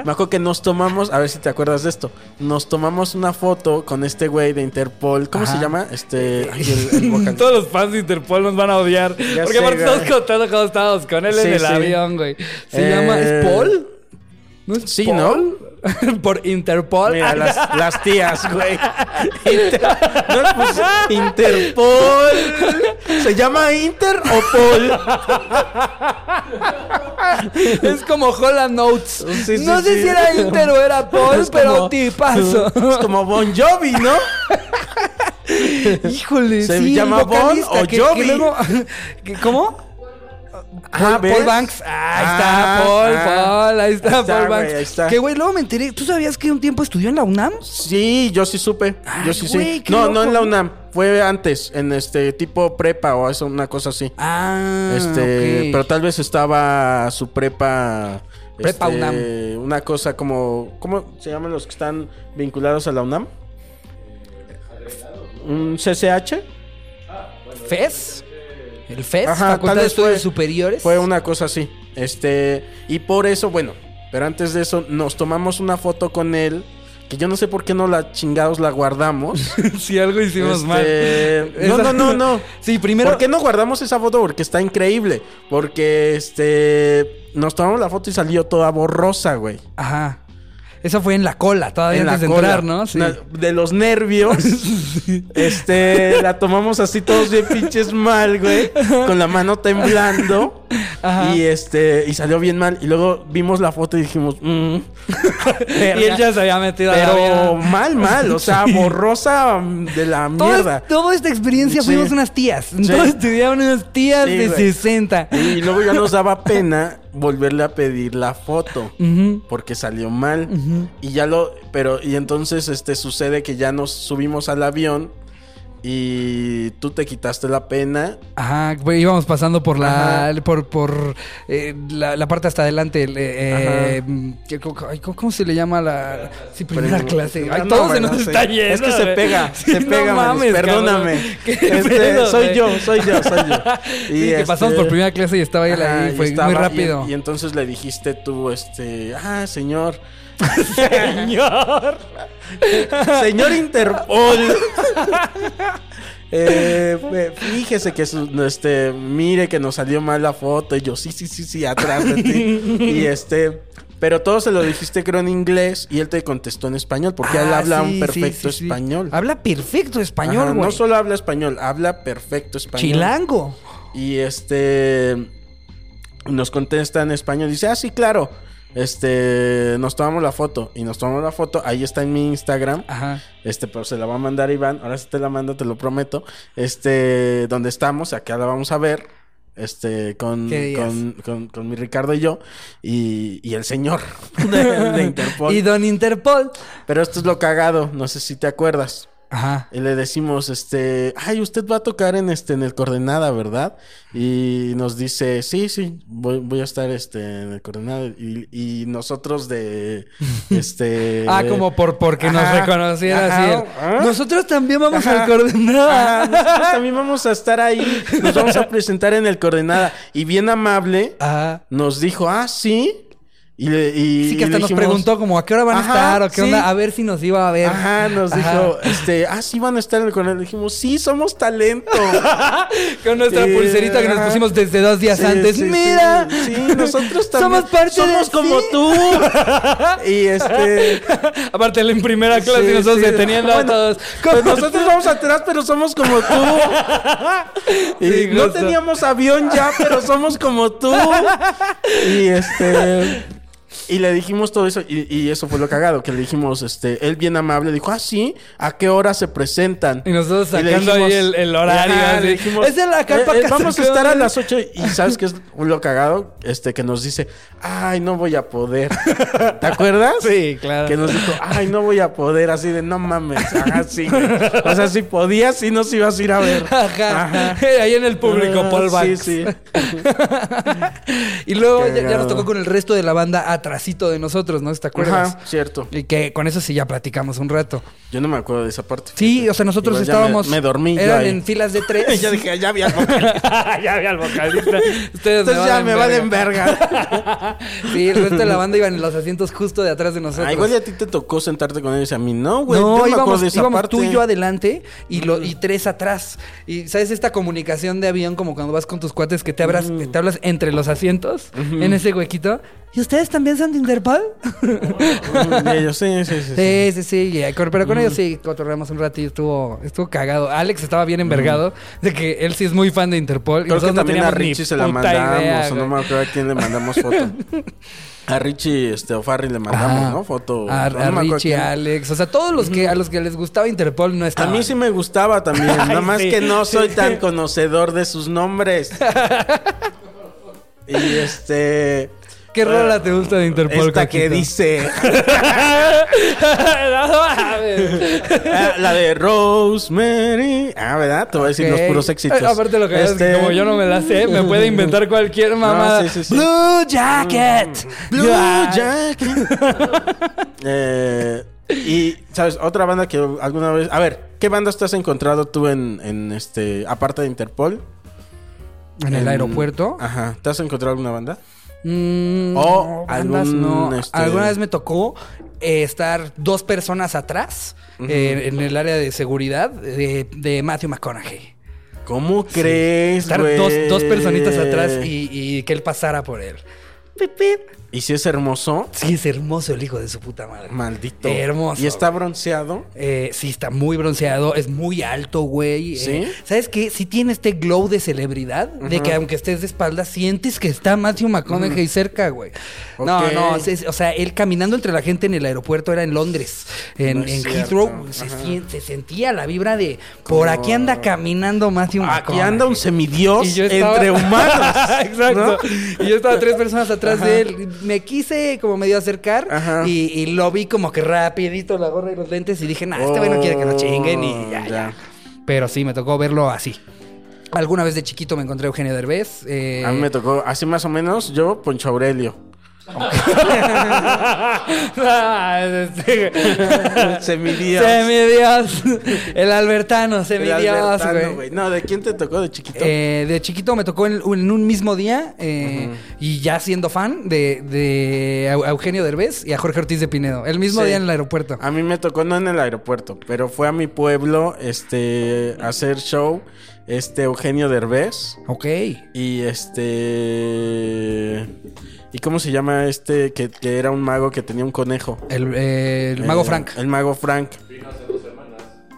me acuerdo que nos tomamos, a ver si te acuerdas de esto. Nos tomamos una foto con este güey de Interpol. ¿Cómo Ajá. se llama? Este, el- el. Todos los fans de Interpol nos van a odiar. Ya porque aparte estamos contando cómo estábamos con él en el avión, güey. Se Eh, llama. ¿Es Paul? ¿No es Sí, Paul? Por Interpol. Mira, Ah, las, las tías, güey. Inter- no, pues, Interpol. ¿Se llama Inter o Pol? Es como Holland Notes. Sí, sí, no sé sí. si era Inter o era Paul, Es pero como- tipazo. Es como Bon Jovi, ¿no? Híjole, ¿Se sí, llama Bon o que- Jovi? que luego- que- ¿Cómo? Ah, Paul, Banks. Ah, ahí Ah, está, Paul, ah. Paul. Ahí está, Ahí está, Paul Banks. ahí está. Que, güey, luego me enteré. ¿Tú sabías que un tiempo estudió en la UNAM? Sí, yo sí supe. Yo sí sí. No, loco. no en la UNAM. Fue antes, en este tipo prepa o eso, una cosa así. Ah, este, pero tal vez estaba su prepa Prepa este, UNAM. Una cosa como. ¿Cómo se llaman los que están vinculados a la UNAM? ¿Un CCH? ¿FES? ¿El FES? Ajá, Facultad tal de Estudios fue- Superiores. Fue una cosa así. Este. Y por eso, bueno. Pero antes de eso, nos tomamos una foto con él. Que yo no sé por qué no la chingados la guardamos. si algo hicimos Este, mal. No, no, no, no. Sí, primero. ¿Por qué no guardamos esa foto? Porque está increíble. Porque este. Nos tomamos la foto y salió toda borrosa, güey. Ajá. Eso fue en la cola, todavía En la antes de cola. entrar, ¿no? Sí. De los nervios. este. La tomamos así todos bien pinches mal, güey. Con la mano temblando. Ajá. Y este. Y salió bien mal. Y luego vimos la foto y dijimos. mm, y él ya se había metido a la Pero vida. mal, mal. O sea, borrosa de la Todo mierda. toda esta experiencia Sí. fuimos unas tías. Sí. Todos estudiaban unas tías de güey. 60. Y luego ya nos daba pena volverle a pedir la foto. Porque salió mal. Y ya lo. Pero. Y entonces este sucede que ya nos subimos al avión. Y tú te quitaste la pena. Ajá, güey, íbamos pasando por la Ajá. por por eh, la, la parte hasta adelante. el, eh, eh, ¿Cómo, se le llama la sí, primera Pero- clase? Ay, No, todo se bueno, nos está yendo. Es que se pega, Sí, se no pega, mames, perdóname. cabrón. ¿Qué Este, pedo, soy yo, soy yo, soy yo. Sí, que pasamos este, por primera clase y estaba él ahí, y fue estaba- muy y- rápido. Y, entonces le dijiste tú, este, ah, señor. Señor. Señor Interpol. Eh, fíjese que su- este mire que nos salió mal la foto y yo sí sí sí sí atrás de ti y este pero todo se lo dijiste creo en inglés y él te contestó en español porque él Ah, habla sí, un perfecto sí, sí. español Habla perfecto español, Ajá, güey. no solo habla español habla perfecto español Chilango. y este nos contesta en español. Dice, ah, sí, claro. Este, nos tomamos la foto. Y nos tomamos la foto. Ahí está en mi Instagram. Ajá. Este, pero se la va a mandar Iván. Ahora sí te la mando, te lo prometo. Este, donde estamos, acá la vamos a ver. Este, con, con, con, con mi Ricardo y yo. Y, y el señor de, de Interpol. Y Don Interpol. Pero esto es lo cagado. No sé si te acuerdas. Ajá. Y le decimos, este, ay, usted va a tocar en este, en el coordenada, ¿verdad? Y nos dice, sí, sí, voy, voy a estar este en el coordenada. Y, y nosotros de este. Ah, como por porque nos reconociera ajá, así. ¿ah? Nosotros también vamos al coordenada. Nosotros también vamos a estar ahí. Nos vamos a presentar en el coordenada. Y bien amable, nos dijo, ah, sí. Y, le, y, Sí, que hasta nos dijimos, preguntó como a qué hora van a estar o qué sí. onda, a ver si nos iba a ver. Ajá, nos Ajá. dijo, este, ah, sí van a estar en el coordenada. Dijimos, sí, somos talento. Con nuestra Sí, pulserita que nos pusimos desde dos días Sí, antes. Mira. Sí, nosotros también. Somos parte Somos de- como tú. y este. Aparte él en primera clase nosotros deteniendo Bueno, a todos. Pues nosotros vamos atrás, pero somos como tú. y no teníamos avión ya, pero somos como tú. y este. Y le dijimos todo eso, y, y eso fue lo cagado, que le dijimos, este, él bien amable, dijo, ah, sí, ¿a qué hora se presentan? Y nosotros sacando ahí dijimos- el- el horario, Ajá, así, dijimos, "Es en la carpa "Eh, eh, vamos a estar a quedó". las 8 y ¿sabes qué es lo cagado? Este, que nos dice, ay, no voy a poder. ¿Te acuerdas? Sí, claro. Que nos dijo, ay, no voy a poder, así de, no mames, ajá, sí. O sea, si podías, sí nos ibas a ir a ver. Ajá. Ahí en el público, Ah, Paul Sí, Banks. sí. Y luego ya, nos tocó con el resto de la banda de nosotros, ¿no? ¿Te acuerdas? Ajá, cierto. Y que con eso sí ya platicamos un rato. Yo no me acuerdo de esa parte. Sí, o sea, nosotros Igual estábamos. Me, me dormí yo Eran en filas de tres. ya dije, ya había vocalista. ya había el vocalista. Ustedes Entonces ya me valen verga. verga. Sí, el resto de la banda iban en los asientos justo de atrás de nosotros. Ah, igual ya a ti te tocó sentarte con ellos y a mí no, güey. no, yo no me íbamos, de esa íbamos parte. tú y yo adelante y, lo, y tres atrás. Y sabes esta comunicación de avión como cuando vas con tus cuates que te, abras, te hablas entre los asientos en ese huequito. ¿Y ustedes también de Interpol? Mm, ellos, sí, sí, sí. sí. Sí, sí, con- Pero con ellos sí cotorreamos un rato y estuvo, estuvo cagado. Alex estaba bien envergado de que él sí es muy fan de Interpol. Creo que también a Richie se la mandamos, o no me acuerdo a quién le mandamos foto. A Richie este, o Farry le mandamos, Ajá. ¿no? Foto. A, no a me acuerdo Richie, quién. Alex. O sea, todos los que a los que les gustaba Interpol no A estaban. mí sí me gustaba también, nada más sí. que no soy tan conocedor de sus nombres. y este. ¿Qué rola te gusta de Interpol? Esta que Caquito? dice. Ah, la de Rosemary. Ah, ¿verdad? Te voy a decir los puros éxitos. Aparte lo que es Este- que como yo no me la sé, me puede inventar cualquier mamada. sí, sí, sí. Blue Jacket. Blue. Jacket. Eh, y, ¿sabes? Otra banda que alguna vez. A ver, ¿qué bandas te has encontrado tú en, en este. Aparte de Interpol? En el aeropuerto. Ajá. ¿Te has encontrado alguna banda? Mm, O no, bandas algún, no. este- Alguna vez me tocó eh, estar dos personas atrás eh, en el área de seguridad de, de Matthew McConaughey. ¿Cómo crees, Estar dos, dos personitas atrás y, y que él pasara por él. ¿Y si es hermoso? Sí, es hermoso el hijo de su puta madre. Maldito. Hermoso. ¿Y está bronceado? Eh, sí, está muy bronceado, es muy alto, güey. ¿Sí? Eh, ¿Sabes qué? Sí tiene este glow de celebridad, de que aunque estés de espaldas, sientes que está Matthew McConaughey cerca, güey. No, no, o sea, él caminando entre la gente en el aeropuerto era en Londres, en, No. Heathrow, se, sentía la vibra de, por aquí anda caminando Matthew Aquí McConaughey. anda un semidios estaba- entre humanos. Exacto. ¿no? Y yo estaba tres personas atrás de él. Me quise como medio acercar Ajá. y, y lo vi como que rapidito la gorra y los lentes y dije, nah, este güey no quiere que lo chinguen y Oh, ya, ya. ya. Pero sí, me tocó verlo así. Alguna vez de chiquito me encontré a Eugenio Derbez. eh, A mí me tocó, así más o menos, yo, Poncho Aurelio. Semidios. Semidios. El Albertano, El Semidios, güey. No, ¿de quién te tocó de chiquito? Eh, de chiquito me tocó en, en un mismo día eh, y ya siendo fan de, de Eu- Eugenio Derbez y a Jorge Ortiz de Pinedo. El mismo Sí. día en el aeropuerto. A mí me tocó no en el aeropuerto, pero fue a mi pueblo, este, a hacer show, este, Eugenio Derbez. Ok. Y este... ¿Y cómo se llama este que, que era un mago que tenía un conejo? El, eh, el mago Eh, Frank. El mago Frank.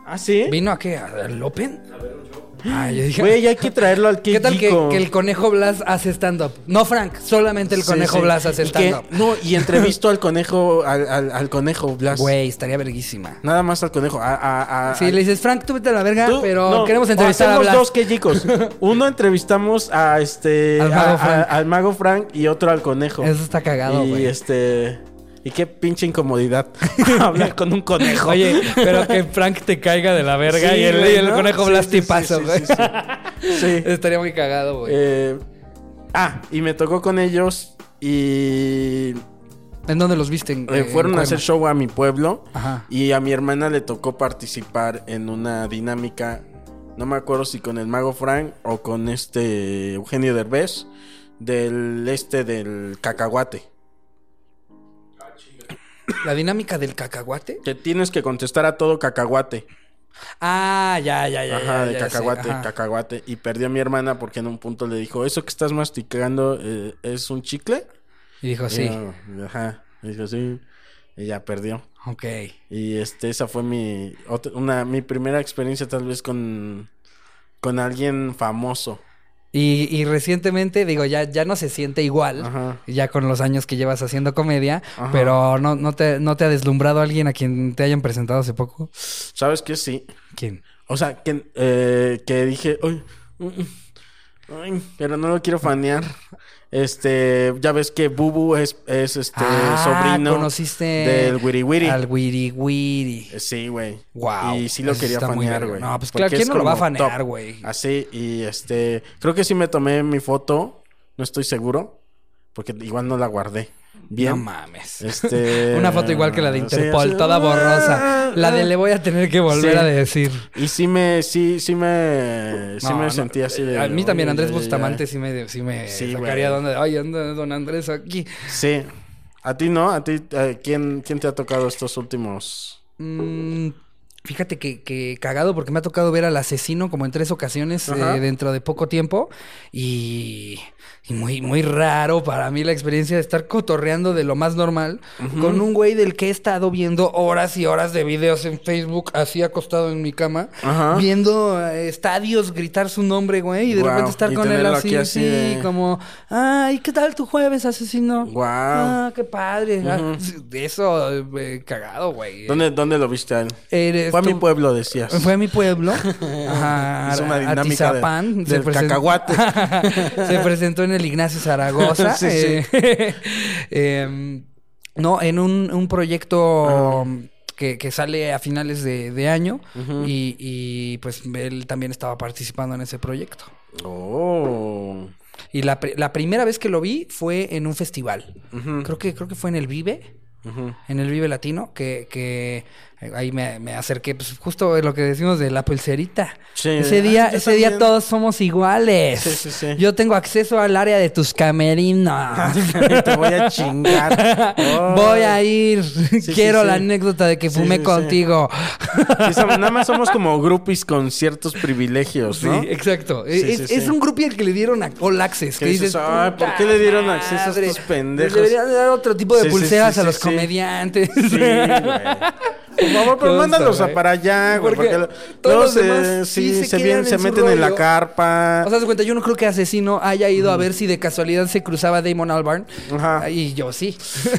¿Ah, sí? ¿Vino a qué? ¿Al Open? Ah, yo dije. Güey, hay que traerlo al ¿Qué tal que, que el conejo Blas hace stand-up? No, Frank, solamente el Sí, conejo sí. Blas hace Y que- stand-up. No, y entrevisto al conejo, al, al, al conejo Blas. Güey, estaría verguísima. Nada más al conejo. A, a, a- Si a- le dices, Frank, tú vete a la verga, Tú- pero no, queremos entrevistar a hacemos Blas. dos quejicos. Uno entrevistamos a este Al mago a- a- Frank. al mago Frank y otro al conejo. Eso está cagado, y güey. este y qué pinche incomodidad hablar con un conejo. Oye, pero que Frank te caiga de la verga Sí, y el, güey, y el ¿no? conejo Sí, güey. sí, sí. Sí. Estaría muy cagado, güey. Eh, ah, y me tocó con ellos y ¿En dónde los viste? En- eh, en fueron a hacer show a mi pueblo Ajá. y a mi hermana le tocó participar en una dinámica, no me acuerdo si con el mago Frank o con este Eugenio Derbez del este del cacahuate. La dinámica del cacahuate. Que tienes que contestar a todo cacahuate. Ah, ya, ya, ya. Ajá, ya, de ya sé, cacahuate, ajá. cacahuate. Y perdió a mi hermana porque en un punto le dijo, ¿eso que estás masticando eh, es un chicle? Y dijo, sí. ajá. Y dijo, sí. Y ya perdió. Ok. Y este, esa fue mi, otra- una, mi primera experiencia tal vez con, con alguien famoso. Y, y recientemente, digo, ya, ya no se siente igual, Ajá. ya con los años que llevas haciendo comedia, Ajá. pero no, no, te, ¿no te ha deslumbrado alguien a quien te hayan presentado hace poco? ¿Sabes qué? Sí. ¿Quién? O sea, que, eh, que dije, uy, ay, pero no lo quiero fanear. Este, ya ves que Bubu es, es este Ah, sobrino conociste del Wiri Wiri. Al Wiri Wiri. Sí, güey. Guau, Y sí lo quería fanear, güey. No, pues claro, ¿quién no lo va a fanear, güey? Así, y este, creo que sí me tomé mi foto, no estoy seguro, porque igual no la guardé. Bien. No mames. Este. Una foto igual que la de sí, Interpol, toda borrosa. La de le voy a tener que volver Sí. a decir. Y sí me, sí, sí me, sí No, me no, sentí así de. A mí también Andrés Bustamante sí me, sí me sacaría donde... Ay, anda don Andrés aquí. Sí. A ti no, a ti, eh, ¿quién, quién te ha tocado estos últimos? Mm, fíjate que, que cagado porque me ha tocado ver al asesino como en tres ocasiones eh, dentro de poco tiempo y, y muy, muy raro para mí la experiencia de estar cotorreando de lo más normal con un güey del que he estado viendo horas y horas de videos en Facebook así acostado en mi cama viendo eh, estadios gritar su nombre güey y de repente estar y con él así, así de- como ay ¿qué tal tu jueves asesino? Guau. Ah, qué padre. Ah, eso, eh, cagado, güey. ¿Dónde, ¿Dónde lo viste a él? ¿Fue a mi pueblo, decías. Fue a mi pueblo. Ajá, Hizo una dinámica de- del cacahuate. se presentó en el Ignacio Zaragoza. Sí, sí. eh, em, no, en un, un proyecto que, que sale a finales de, de año. y, y, pues él también estaba participando en ese proyecto. Oh. Y la, pri- la primera vez que lo vi fue en un festival. creo, que, creo que fue en el Vive. En el Vive Latino, que, que ahí me, me acerqué, pues justo lo que decimos de la pulserita. Sí. Ese día, Ah, ese día todos somos iguales. Sí, sí, sí. Yo tengo acceso al área de tus camerinos. Te voy a chingar. Oh. Voy a ir. sí, Quiero sí. la anécdota de que fumé contigo. Somos- nada más somos como groupies con ciertos privilegios, ¿no? Sí, exacto. Es, un grupo al que le dieron a All Access. Que Que dices, dices, "Ay, ¿por "Puta qué le dieron acceso a estos pendejos?" Deberían dar otro tipo de pulseras a los comediantes. Sí, güey. Por favor, pero mándalos a para allá, güey. Porque Porque, todos luego los se, demás sí, sí se se, en se su meten en la carpa. O sea, de cuenta, yo no creo que Asesino haya ido a ver si de casualidad se cruzaba Damon Albarn. Ajá. Y yo sí.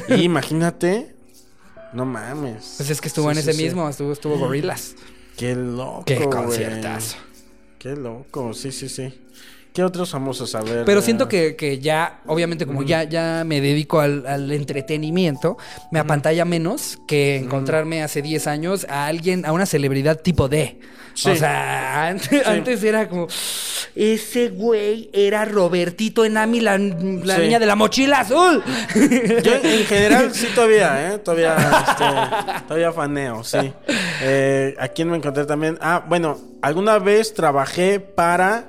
Y imagínate. No mames. Pues es que estuvo Sí, en sí, ese sí. mismo, estuvo, estuvo Gorillaz. Qué loco. Qué güey. conciertazo. Qué loco, sí, sí, sí. ¿Qué otros famosos a ver? Pero eh? siento que, que ya, obviamente, como ya, ya me dedico al, al entretenimiento, me apantalla menos que encontrarme hace 10 años a alguien, a una celebridad tipo D. Sí. O sea, antes, antes era como. Ese güey era Robertito Enami, la, la Sí. niña de la mochila azul. Yo en general sí todavía, ¿eh? Todavía, este, todavía faneo, sí. Eh, ¿A quién me encontré también? Ah, bueno, alguna vez trabajé para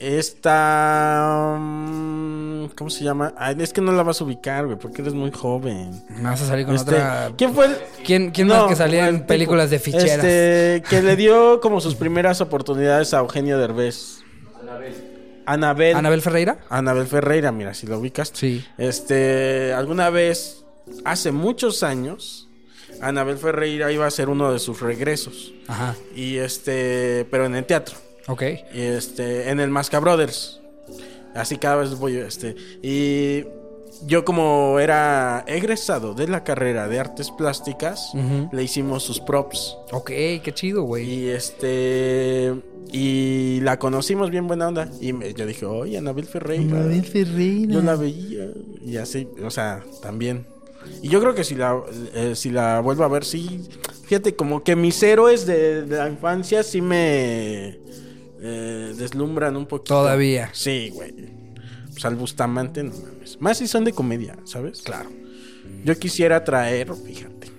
esta... mm, ¿Cómo se llama? Ay, es que no la vas a ubicar, güey, porque eres muy joven. Me vas a salir con Este, otra. ¿Quién fue el...? ¿Quién, quién más que salía en películas de ficheras? Este, que le dio como sus primeras oportunidades a Eugenio Derbez. Anabel. ¿Anabel Ferreira? Anabel Ferreira, mira, si lo ubicas. Sí. Este, alguna vez, hace muchos años, Anabel Ferreira iba a hacer uno de sus regresos. Ajá. Y este, pero en el teatro. Ok. Y este, en el Masca Brothers. Así cada vez voy, este. Y yo como era egresado de la carrera de artes plásticas, le hicimos sus props. Ok, qué chido, güey. Y este, y la conocimos bien buena onda. Y me- yo dije, oye, Anabel Ferreira. Ferreira. Yo la veía y así, o sea, también. Y yo creo que si la, eh, si la vuelvo a ver, sí. Fíjate, como que mis héroes de, de la infancia sí me eh, deslumbran un poquito. Todavía. Sí, güey. Pues al Bustamante, no mames. Más si son de comedia, ¿sabes? Claro. Yo quisiera traer, fíjate.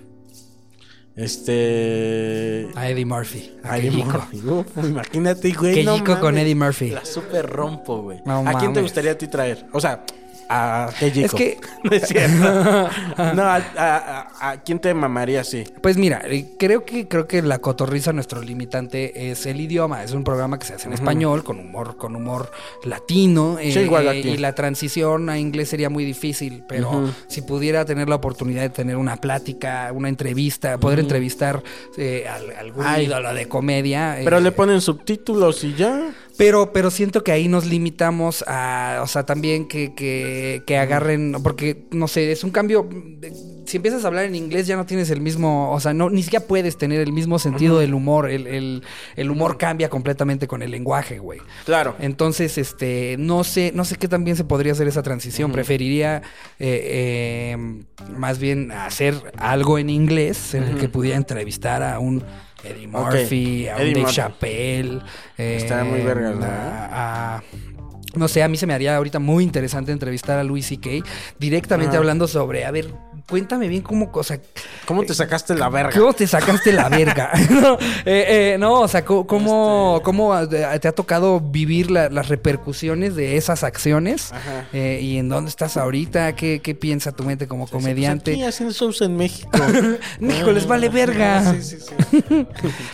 Este. A Eddie Murphy. A Eddie. Murphy. Uf, imagínate, güey. Que no con. Eddie Murphy. La super rompo, güey. No ¿A quién te gustaría a ti traer? O sea, a. Es que- no es cierto. no, a, a- a- a quién te mamaría así. Pues mira, eh, creo que creo que la cotorriza nuestro limitante es el idioma. Es un programa que se hace en español con humor con humor latino eh, Sí, igual eh, aquí. y la transición a inglés sería muy difícil. Pero si pudiera tener la oportunidad de tener una plática, una entrevista, poder entrevistar eh, al- algún Ay. ídolo de comedia. Pero eh, le ponen subtítulos y ya. Pero, pero siento que ahí nos limitamos a, o sea, también que, que, que agarren, porque, no sé, es un cambio, si empiezas a hablar en inglés ya no tienes el mismo, o sea, no, ni siquiera puedes tener el mismo sentido del humor, el, el, el humor cambia completamente con el lenguaje, güey. Claro. Entonces, este, no sé, no sé qué también se podría hacer esa transición. Preferiría eh, eh, más bien hacer algo en inglés en el que pudiera entrevistar a un Eddie Murphy, a un Eddie Dave Murphy. Chappelle. eh, Estaría muy vergas, ¿no? a- a- no sé, a mí se me haría ahorita muy interesante entrevistar a Louis C.K. directamente hablando sobre, a ver, cuéntame bien cómo, o sea, ¿Cómo te sacaste la verga? ¿Cómo te sacaste la verga? no, eh, eh, no, o sea, co- ¿cómo, Este cómo te ha tocado vivir la- las repercusiones de esas acciones? Ajá. Eh, ¿Y en dónde estás ahorita? ¿Qué, qué piensa tu mente como comediante? Pues aquí hacen shows en México. México les vale verga. Sí, sí, sí.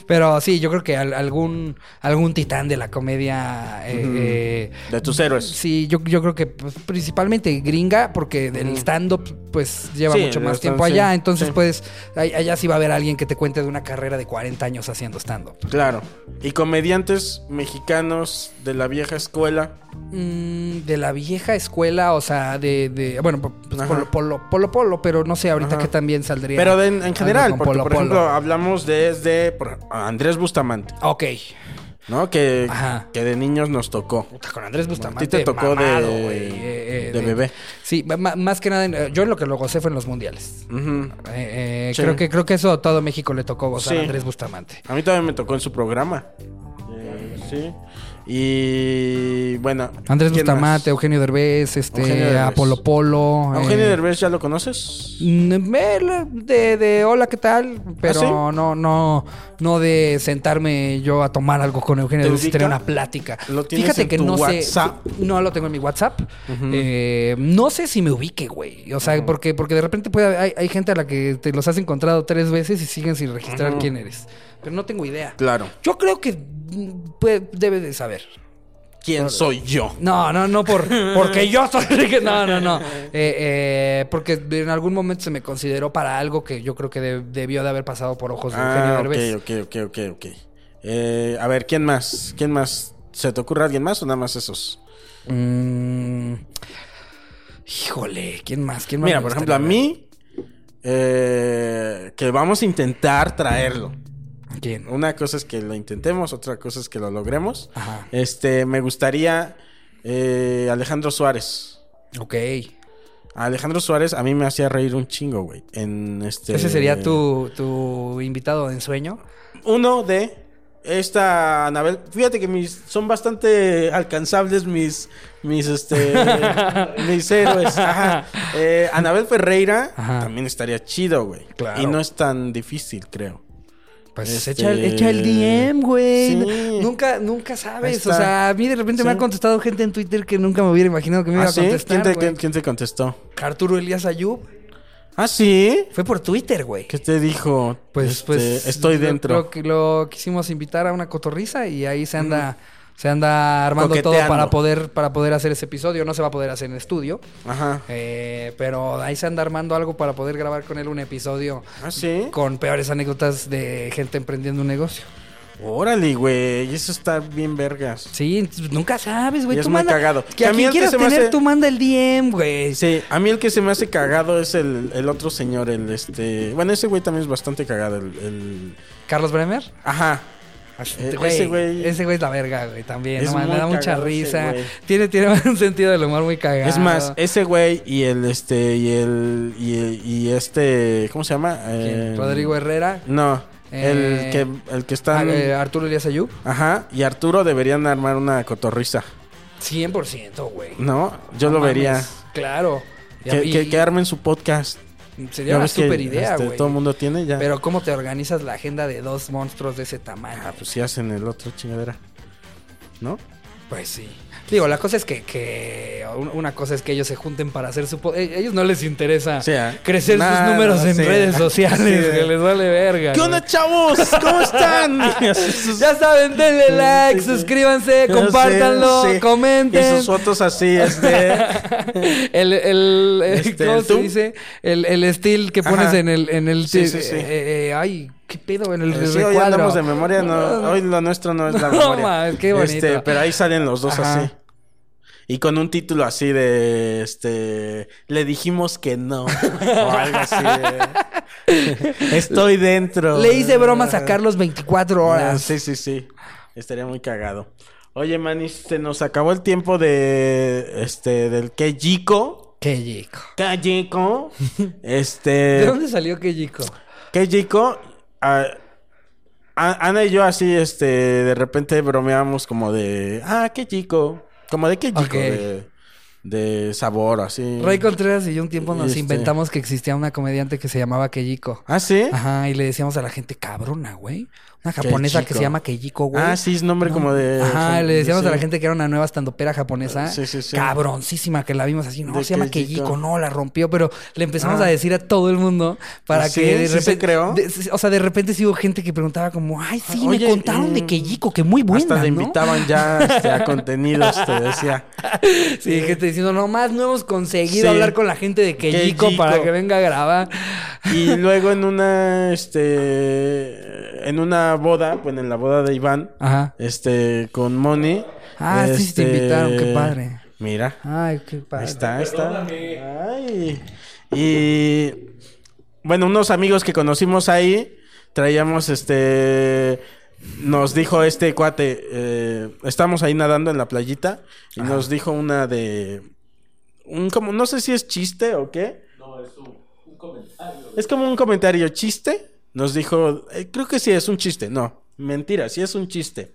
Pero sí, yo creo que al- algún, algún titán de la comedia. eh, eh, De tus héroes. Sí, yo, yo creo que pues, principalmente gringa, porque el stand-up pues lleva Sí, mucho más tiempo allá. Entonces, pues, allá sí va a haber alguien que te cuente de una carrera de 40 años haciendo stand-up. Claro. Y comediantes mexicanos de la vieja escuela. Mm, de la vieja escuela, o sea, de, de bueno, pues, Ajá. polo, polo, polo, polo, pero no sé ahorita que también saldría. Pero de- en general, porque Polo por ejemplo hablamos desde por- Andrés Bustamante, Ok. ¿No? Que, Ajá. que de niños nos tocó. Puta, con Andrés Bustamante. A ti te tocó de- eh, eh, de bebé. Sí, más que nada, eh, yo en lo que lo gocé fue en los mundiales. Eh, eh, Sí. creo, que, creo que eso a todo México le tocó gozar Sí. a Andrés Bustamante. A mí también me tocó en su programa. Eh, sí. Y bueno. Andrés ¿quién Bustamante? Eugenio Derbez, este, Eugenio Derbez. Apolo Polo. ¿A Eugenio eh, Derbez ya lo conoces? Mm, De, de hola, ¿qué tal? Pero ¿Ah, sí? no, no, no de sentarme yo a tomar algo con Eugenio ¿Te Derbez y tener una plática. ¿Lo tienes Fíjate en que tu no WhatsApp? sé. No lo tengo en mi WhatsApp. Eh, no sé si me ubique, güey. O sea, porque, porque de repente puede, hay, hay gente a la que te los has encontrado tres veces y siguen sin registrar quién eres. Pero no tengo idea. Claro. Yo creo que mm, puede- debe de saber. ¿Quién soy yo? No, no, no por porque yo soy no, no, no. Eh, eh, porque en algún momento se me consideró para algo que yo creo que de- debió de haber pasado por ojos de Eugenio Ah, Derbez. ok, ok, ok, ok, ok. Eh, a ver, ¿quién más? ¿Quién más? ¿Se te ocurre alguien más o nada más esos? Mm, híjole, ¿quién más? ¿Quién más Mira, por ejemplo, a mí, que vamos a intentar traerlo. Una cosa es que lo intentemos, otra cosa es que lo logremos. Ajá. Este, me gustaría eh, Alejandro Suárez. Ok. Alejandro Suárez a mí me hacía reír un chingo, güey. En este. Ese sería tu, tu invitado de ensueño. Uno de esta Anabel. Fíjate que mis son bastante alcanzables mis mis este mis héroes. Ajá. Eh, Anabel Ferreira Ajá. también estaría chido, güey. Claro. Y no es tan difícil, creo. Pues Este- echa, el, echa el DM, güey. Sí. Nunca, nunca sabes. O sea, a mí de repente me ha contestado gente en Twitter que nunca me hubiera imaginado que me iba ¿Ah, a contestar. ¿Quién te, güey. quién- quién te contestó? Arturo Elías Ayub. Ah, sí. Fue por Twitter, güey. ¿Qué te dijo? Pues, Este, pues. estoy dentro. Lo, lo quisimos invitar a una cotorriza y ahí se anda. Se anda armando todo para poder, para poder hacer ese episodio. No se va a poder hacer en estudio. Ajá. eh, pero ahí se anda armando algo para poder grabar con él un episodio Ah, sí. con peores anécdotas de gente emprendiendo un negocio. Órale, güey. Eso está bien vergas. Sí, nunca sabes, güey. Es Tú muy manda- cagado. Que a A mí quien el que se me tener, hace- tú manda el DM, güey. Sí, a mí el que se me hace cagado es el, el otro señor, el este. Bueno, ese güey también es bastante cagado. El, el- Carlos Bremer. Ajá. Este Eh, güey, ese güey- Ese güey es la verga, güey, también. Es no mames, me da mucha risa. Tiene, tiene un sentido del humor muy cagado. Es más, ese güey y el este. Y el. Y, y este. ¿Cómo se llama? Eh, Rodrigo Herrera. No. Eh, el que el que está. Ah, eh, Arturo Elías Ayub. Ajá. Y Arturo deberían armar una cotorriza. 100%, güey. ¿No? Yo No lo vería. Claro. Que, y- que, que armen su podcast. Sería una super idea, este, güey. todo el mundo tiene ya. Pero ¿cómo te organizas la agenda de dos monstruos de ese tamaño? Ah, pues sí hacen el otro chingadera. ¿No? Pues sí. Digo, la cosa es que, que un- una cosa es que ellos se junten para hacer su... eh, ellos no les interesa Sí, ¿eh? crecer Nada, sus números en sí. redes sociales, que les vale verga. ¿Qué onda, chavos? ¿Cómo están? Ya saben, denle like, suscríbanse, compártanlo, comenten. Y sus fotos así, este. El, el, eh, Este, ¿cómo ¿el se dice? El, el estilo que pones Ajá. en el, en el, Sí, sí, sí. eh, eh, ay, qué pedo en el Eh, sí, hoy andamos de memoria, no, hoy lo nuestro no es la No, memoria. mames, qué bonito. Este, pero ahí salen los dos Ajá. así. Y con un título así de este le dijimos que no o algo así. de, Estoy dentro. Le hice bromas a Carlos 24 Ah, horas. Sí, sí, sí. Estaría muy cagado. Oye, Manis, se nos acabó el tiempo de este del Kejiko. Kejiko. ¿De Este dónde salió chico? Kejiko. A- Ana y yo así, este, de repente bromeamos como de, ah, qué chico, como de qué chico, de, de sabor, así. Ray Contreras y yo un tiempo nos Este. inventamos que existía una comediante que se llamaba Keiko. Ah, sí. Ajá, y le decíamos a la gente cabrona, güey. Una japonesa que se llama Keiko, güey. Ah, sí, es nombre como de. Ajá, le decíamos sí. a la gente que era una nueva estandopera japonesa. Sí, sí, sí. Cabroncísima que la vimos así. No, De se llama. Keiko, no, la rompió. Pero le empezamos Ah. a decir a todo el mundo para ¿Ah, que de ¿Sí se repente. creó? de- o sea, de repente sí hubo gente que preguntaba como, ay, sí, Oye, me contaron de mm, Keiko, que muy buena. Hasta le ¿no?" invitaban ya este, a contenidos, te decía. Sí, gente diciendo, nomás no hemos conseguido hablar con la gente de Kejiko Kejiko. para que venga a grabar. Y luego en una, este, en una boda, bueno, en la boda de Iván, Ajá. este, con Moni. Ah, sí, sí te este, invitaron, qué padre. Mira, Ay, qué padre. ahí está, ahí está. Ay. Y, bueno, unos amigos que conocimos ahí, traíamos, este, nos dijo este cuate, eh, estamos ahí nadando en la playita, y nos dijo una de, un, como, no sé si es chiste o qué. Es como un comentario chiste. Nos dijo, eh, creo que sí es un chiste. No, mentira, sí es un chiste.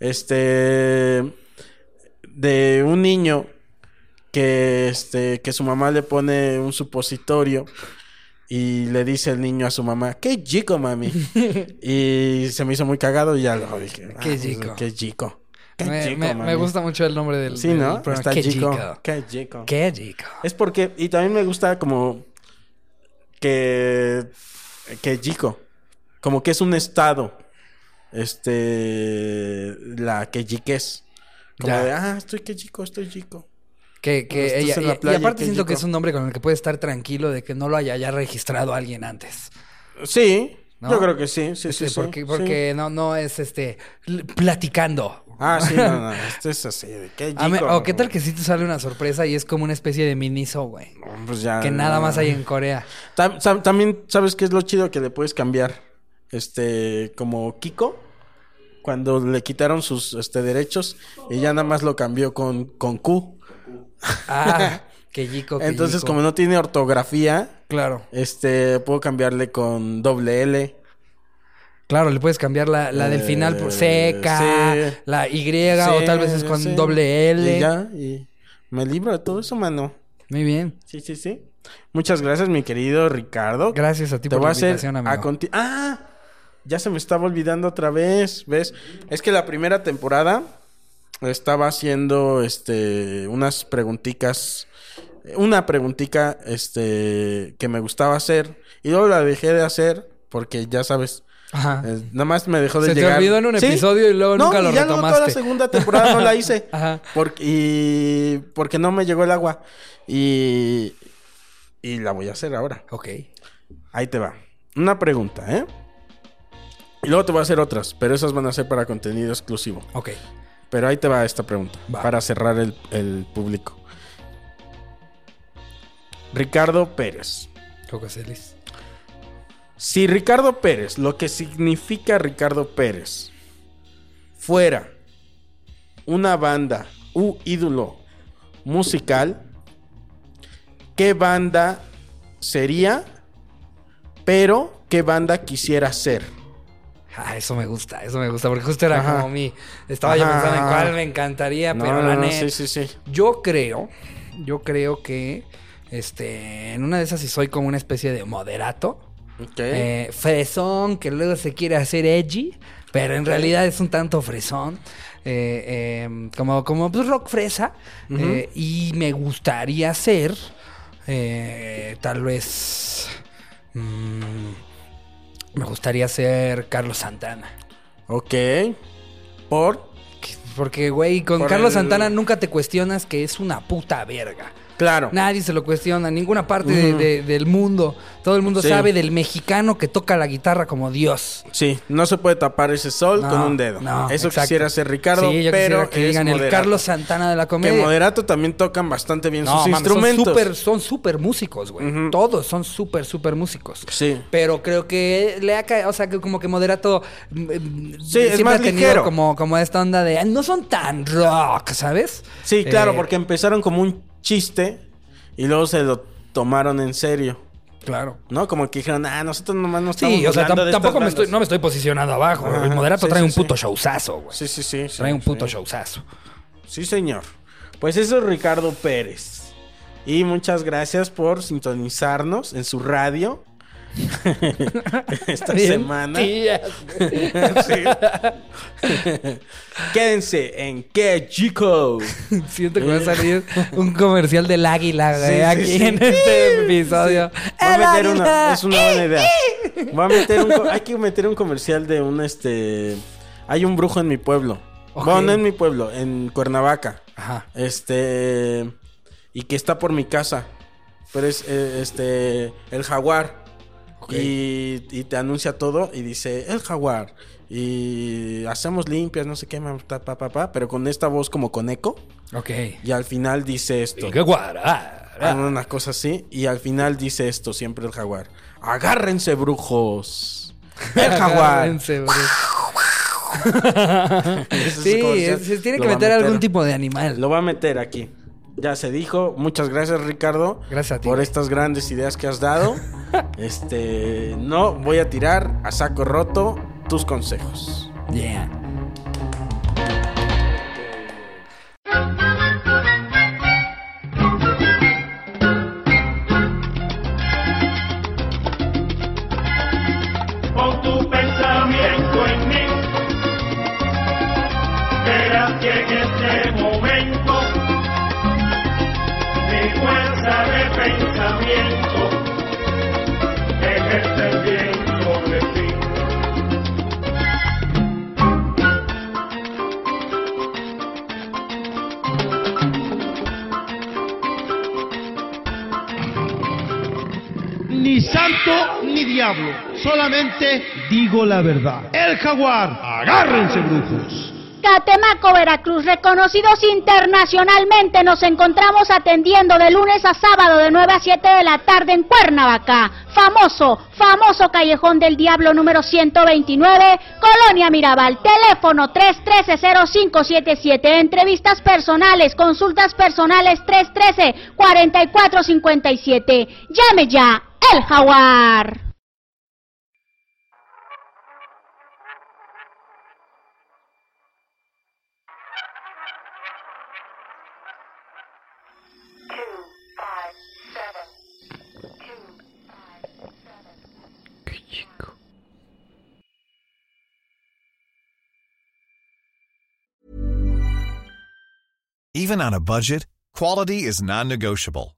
Este de un niño que este que su mamá le pone un supositorio y le dice el niño a su mamá, "Qué chico, mami." y se me hizo muy cagado y ya lo dije. Qué "Ah, chico. Qué chico. Qué Me, chico, me- mami". me gusta mucho el nombre del, Sí, del ¿no? programa. Está Qué chico. chico. Qué chico. Qué chico. Es porque, y también me gusta como que, que Jico, como que es un estado, este, la que jiques. Como Ya. de, ah, estoy que chico, estoy chico. Que, que ella, en y, aparte siento que es un nombre con el que puede estar tranquilo de que no lo haya ya registrado alguien antes. Sí, ¿No? yo creo que sí, sí. Este, sí, porque sí. porque no, no es este platicando. Ah, sí, no, no, esto es así, de me- chico. o qué tal que sí te sale una sorpresa y es como una especie de miniso, güey. Pues ya, Que nada no. más hay en Corea. También, ¿sabes qué es lo chido? Que le puedes cambiar, este, como Kiko, cuando le quitaron sus, este, derechos, y ya nada más lo cambió con, con Q. Ah, que que Entonces, como no tiene ortografía, Claro, este, puedo cambiarle con doble L. claro, le puedes cambiar la, la del final por Eh, sí. la Y o tal vez es con sí. doble L. Y ya, y me libro de todo eso, mano. Muy bien. Sí, sí, sí. Muchas gracias, mi querido Ricardo. Gracias a ti Te por voy la a hacer invitación, amigo. a Ah, ya se me estaba olvidando otra vez, ¿ves? Es que la primera temporada estaba haciendo este unas preguntitas una preguntica este que me gustaba hacer y luego la dejé de hacer porque ya sabes Ajá. eh, nada más me dejó de Se te llegar. olvidó en un Sí. episodio y luego No, nunca lo ya luego toda la retomaste. segunda temporada no la hice. Ajá. Porque, y porque no me llegó el agua. Y, y la voy a hacer ahora. Ok. Ahí te va. Una pregunta, ¿eh? Y luego te voy a hacer otras, pero esas van a ser para contenido exclusivo. Ok. Pero ahí te va esta pregunta, Va. para cerrar el, el público. Ricardo Pérez. Coco Celis. Si Ricardo Pérez, lo que significa Ricardo Pérez, fuera una banda u ídolo musical, ¿qué banda sería? Pero, ¿qué banda quisiera ser? Ah, eso me gusta, eso me gusta, porque justo era Ajá. como mi... Estaba yo pensando en cuál me encantaría, No, pero no, la no, neta... sí, sí, sí. Yo creo, yo creo que, este, en una de esas sí soy como una especie de moderato. Ok. Eh, fresón, que luego se quiere hacer edgy, pero en realidad es un tanto fresón. eh, eh, como, como pues, rock fresa. eh, y me gustaría ser, tal vez, mm, me gustaría ser Carlos Santana. ok. ¿Por? Porque, güey, con Por Carlos el- Santana nunca te cuestionas que es una puta verga. Claro. Nadie se lo cuestiona, ninguna parte de- de- del mundo. Todo el mundo Sí. sabe del mexicano que toca la guitarra como Dios. Sí, no se puede tapar ese sol No, con un dedo. no, Eso exacto. quisiera ser Ricardo, Sí, yo pero que digan el. Carlos Santana de la Que comedia. moderato también tocan bastante bien no, sus mames, instrumentos. Son súper son súper músicos, güey. Todos son súper, súper músicos. Sí. Pero creo que le ha caído, o sea, que como que Moderato mm, mm, Sí, es más ha tenido ligero. como, como esta onda de "Ah, no son tan rock, ¿sabes? Sí, claro, Eh, porque empezaron como un chiste y luego se lo tomaron en serio. Claro. ¿No? Como que dijeron, ah, nosotros nomás no estamos Sí, o sea, tampoco me estoy, bandas". no me estoy posicionando abajo. Ajá, el moderato sí, trae sí, un sí. puto showzazo, güey. Sí, sí, sí. trae un puto showzazo. Sí, señor. Pues eso es Ricardo Pérez. Y muchas gracias por sintonizarnos en su radio esta Bien, semana. Sí. Quédense en Que Chico. Siento que va a salir un comercial del águila, Sí, aquí sí. en este episodio. Voy a ¡El meter una, es una buena idea. Voy a meter un, hay que meter un comercial de un este hay un brujo en mi pueblo. Bueno, no en mi pueblo, en Cuernavaca. Ajá. Este y que está por mi casa. Pero es eh, este el jaguar. Y, y te anuncia todo y dice el jaguar. Y hacemos limpias, no sé qué, ta, pa, pa, pa, pero con esta voz como con eco. Ok. Y al final dice esto. ¡Qué guara! Una cosa así. Y al final dice esto siempre el jaguar. Agárrense, brujos. El jaguar. Agárrense, Sí, se tiene que meter algún tipo de animal. Lo va a meter aquí. Ya se dijo. Muchas gracias, Ricardo. Gracias a ti. Por estas grandes ideas que has dado. este. No voy a tirar a saco roto tus consejos. Yeah. Ni santo ni diablo, solamente digo la verdad. El jaguar, agárrense brujos. Catemaco, Veracruz, reconocidos internacionalmente, nos encontramos atendiendo de lunes a sábado de 9 a 7 de la tarde en Cuernavaca. Famoso, famoso Callejón del Diablo número 129, Colonia Mirabal, teléfono 313-0577, entrevistas personales, consultas personales 313-4457. Llame ya, el jaguar. Even on a budget, quality is non-negotiable.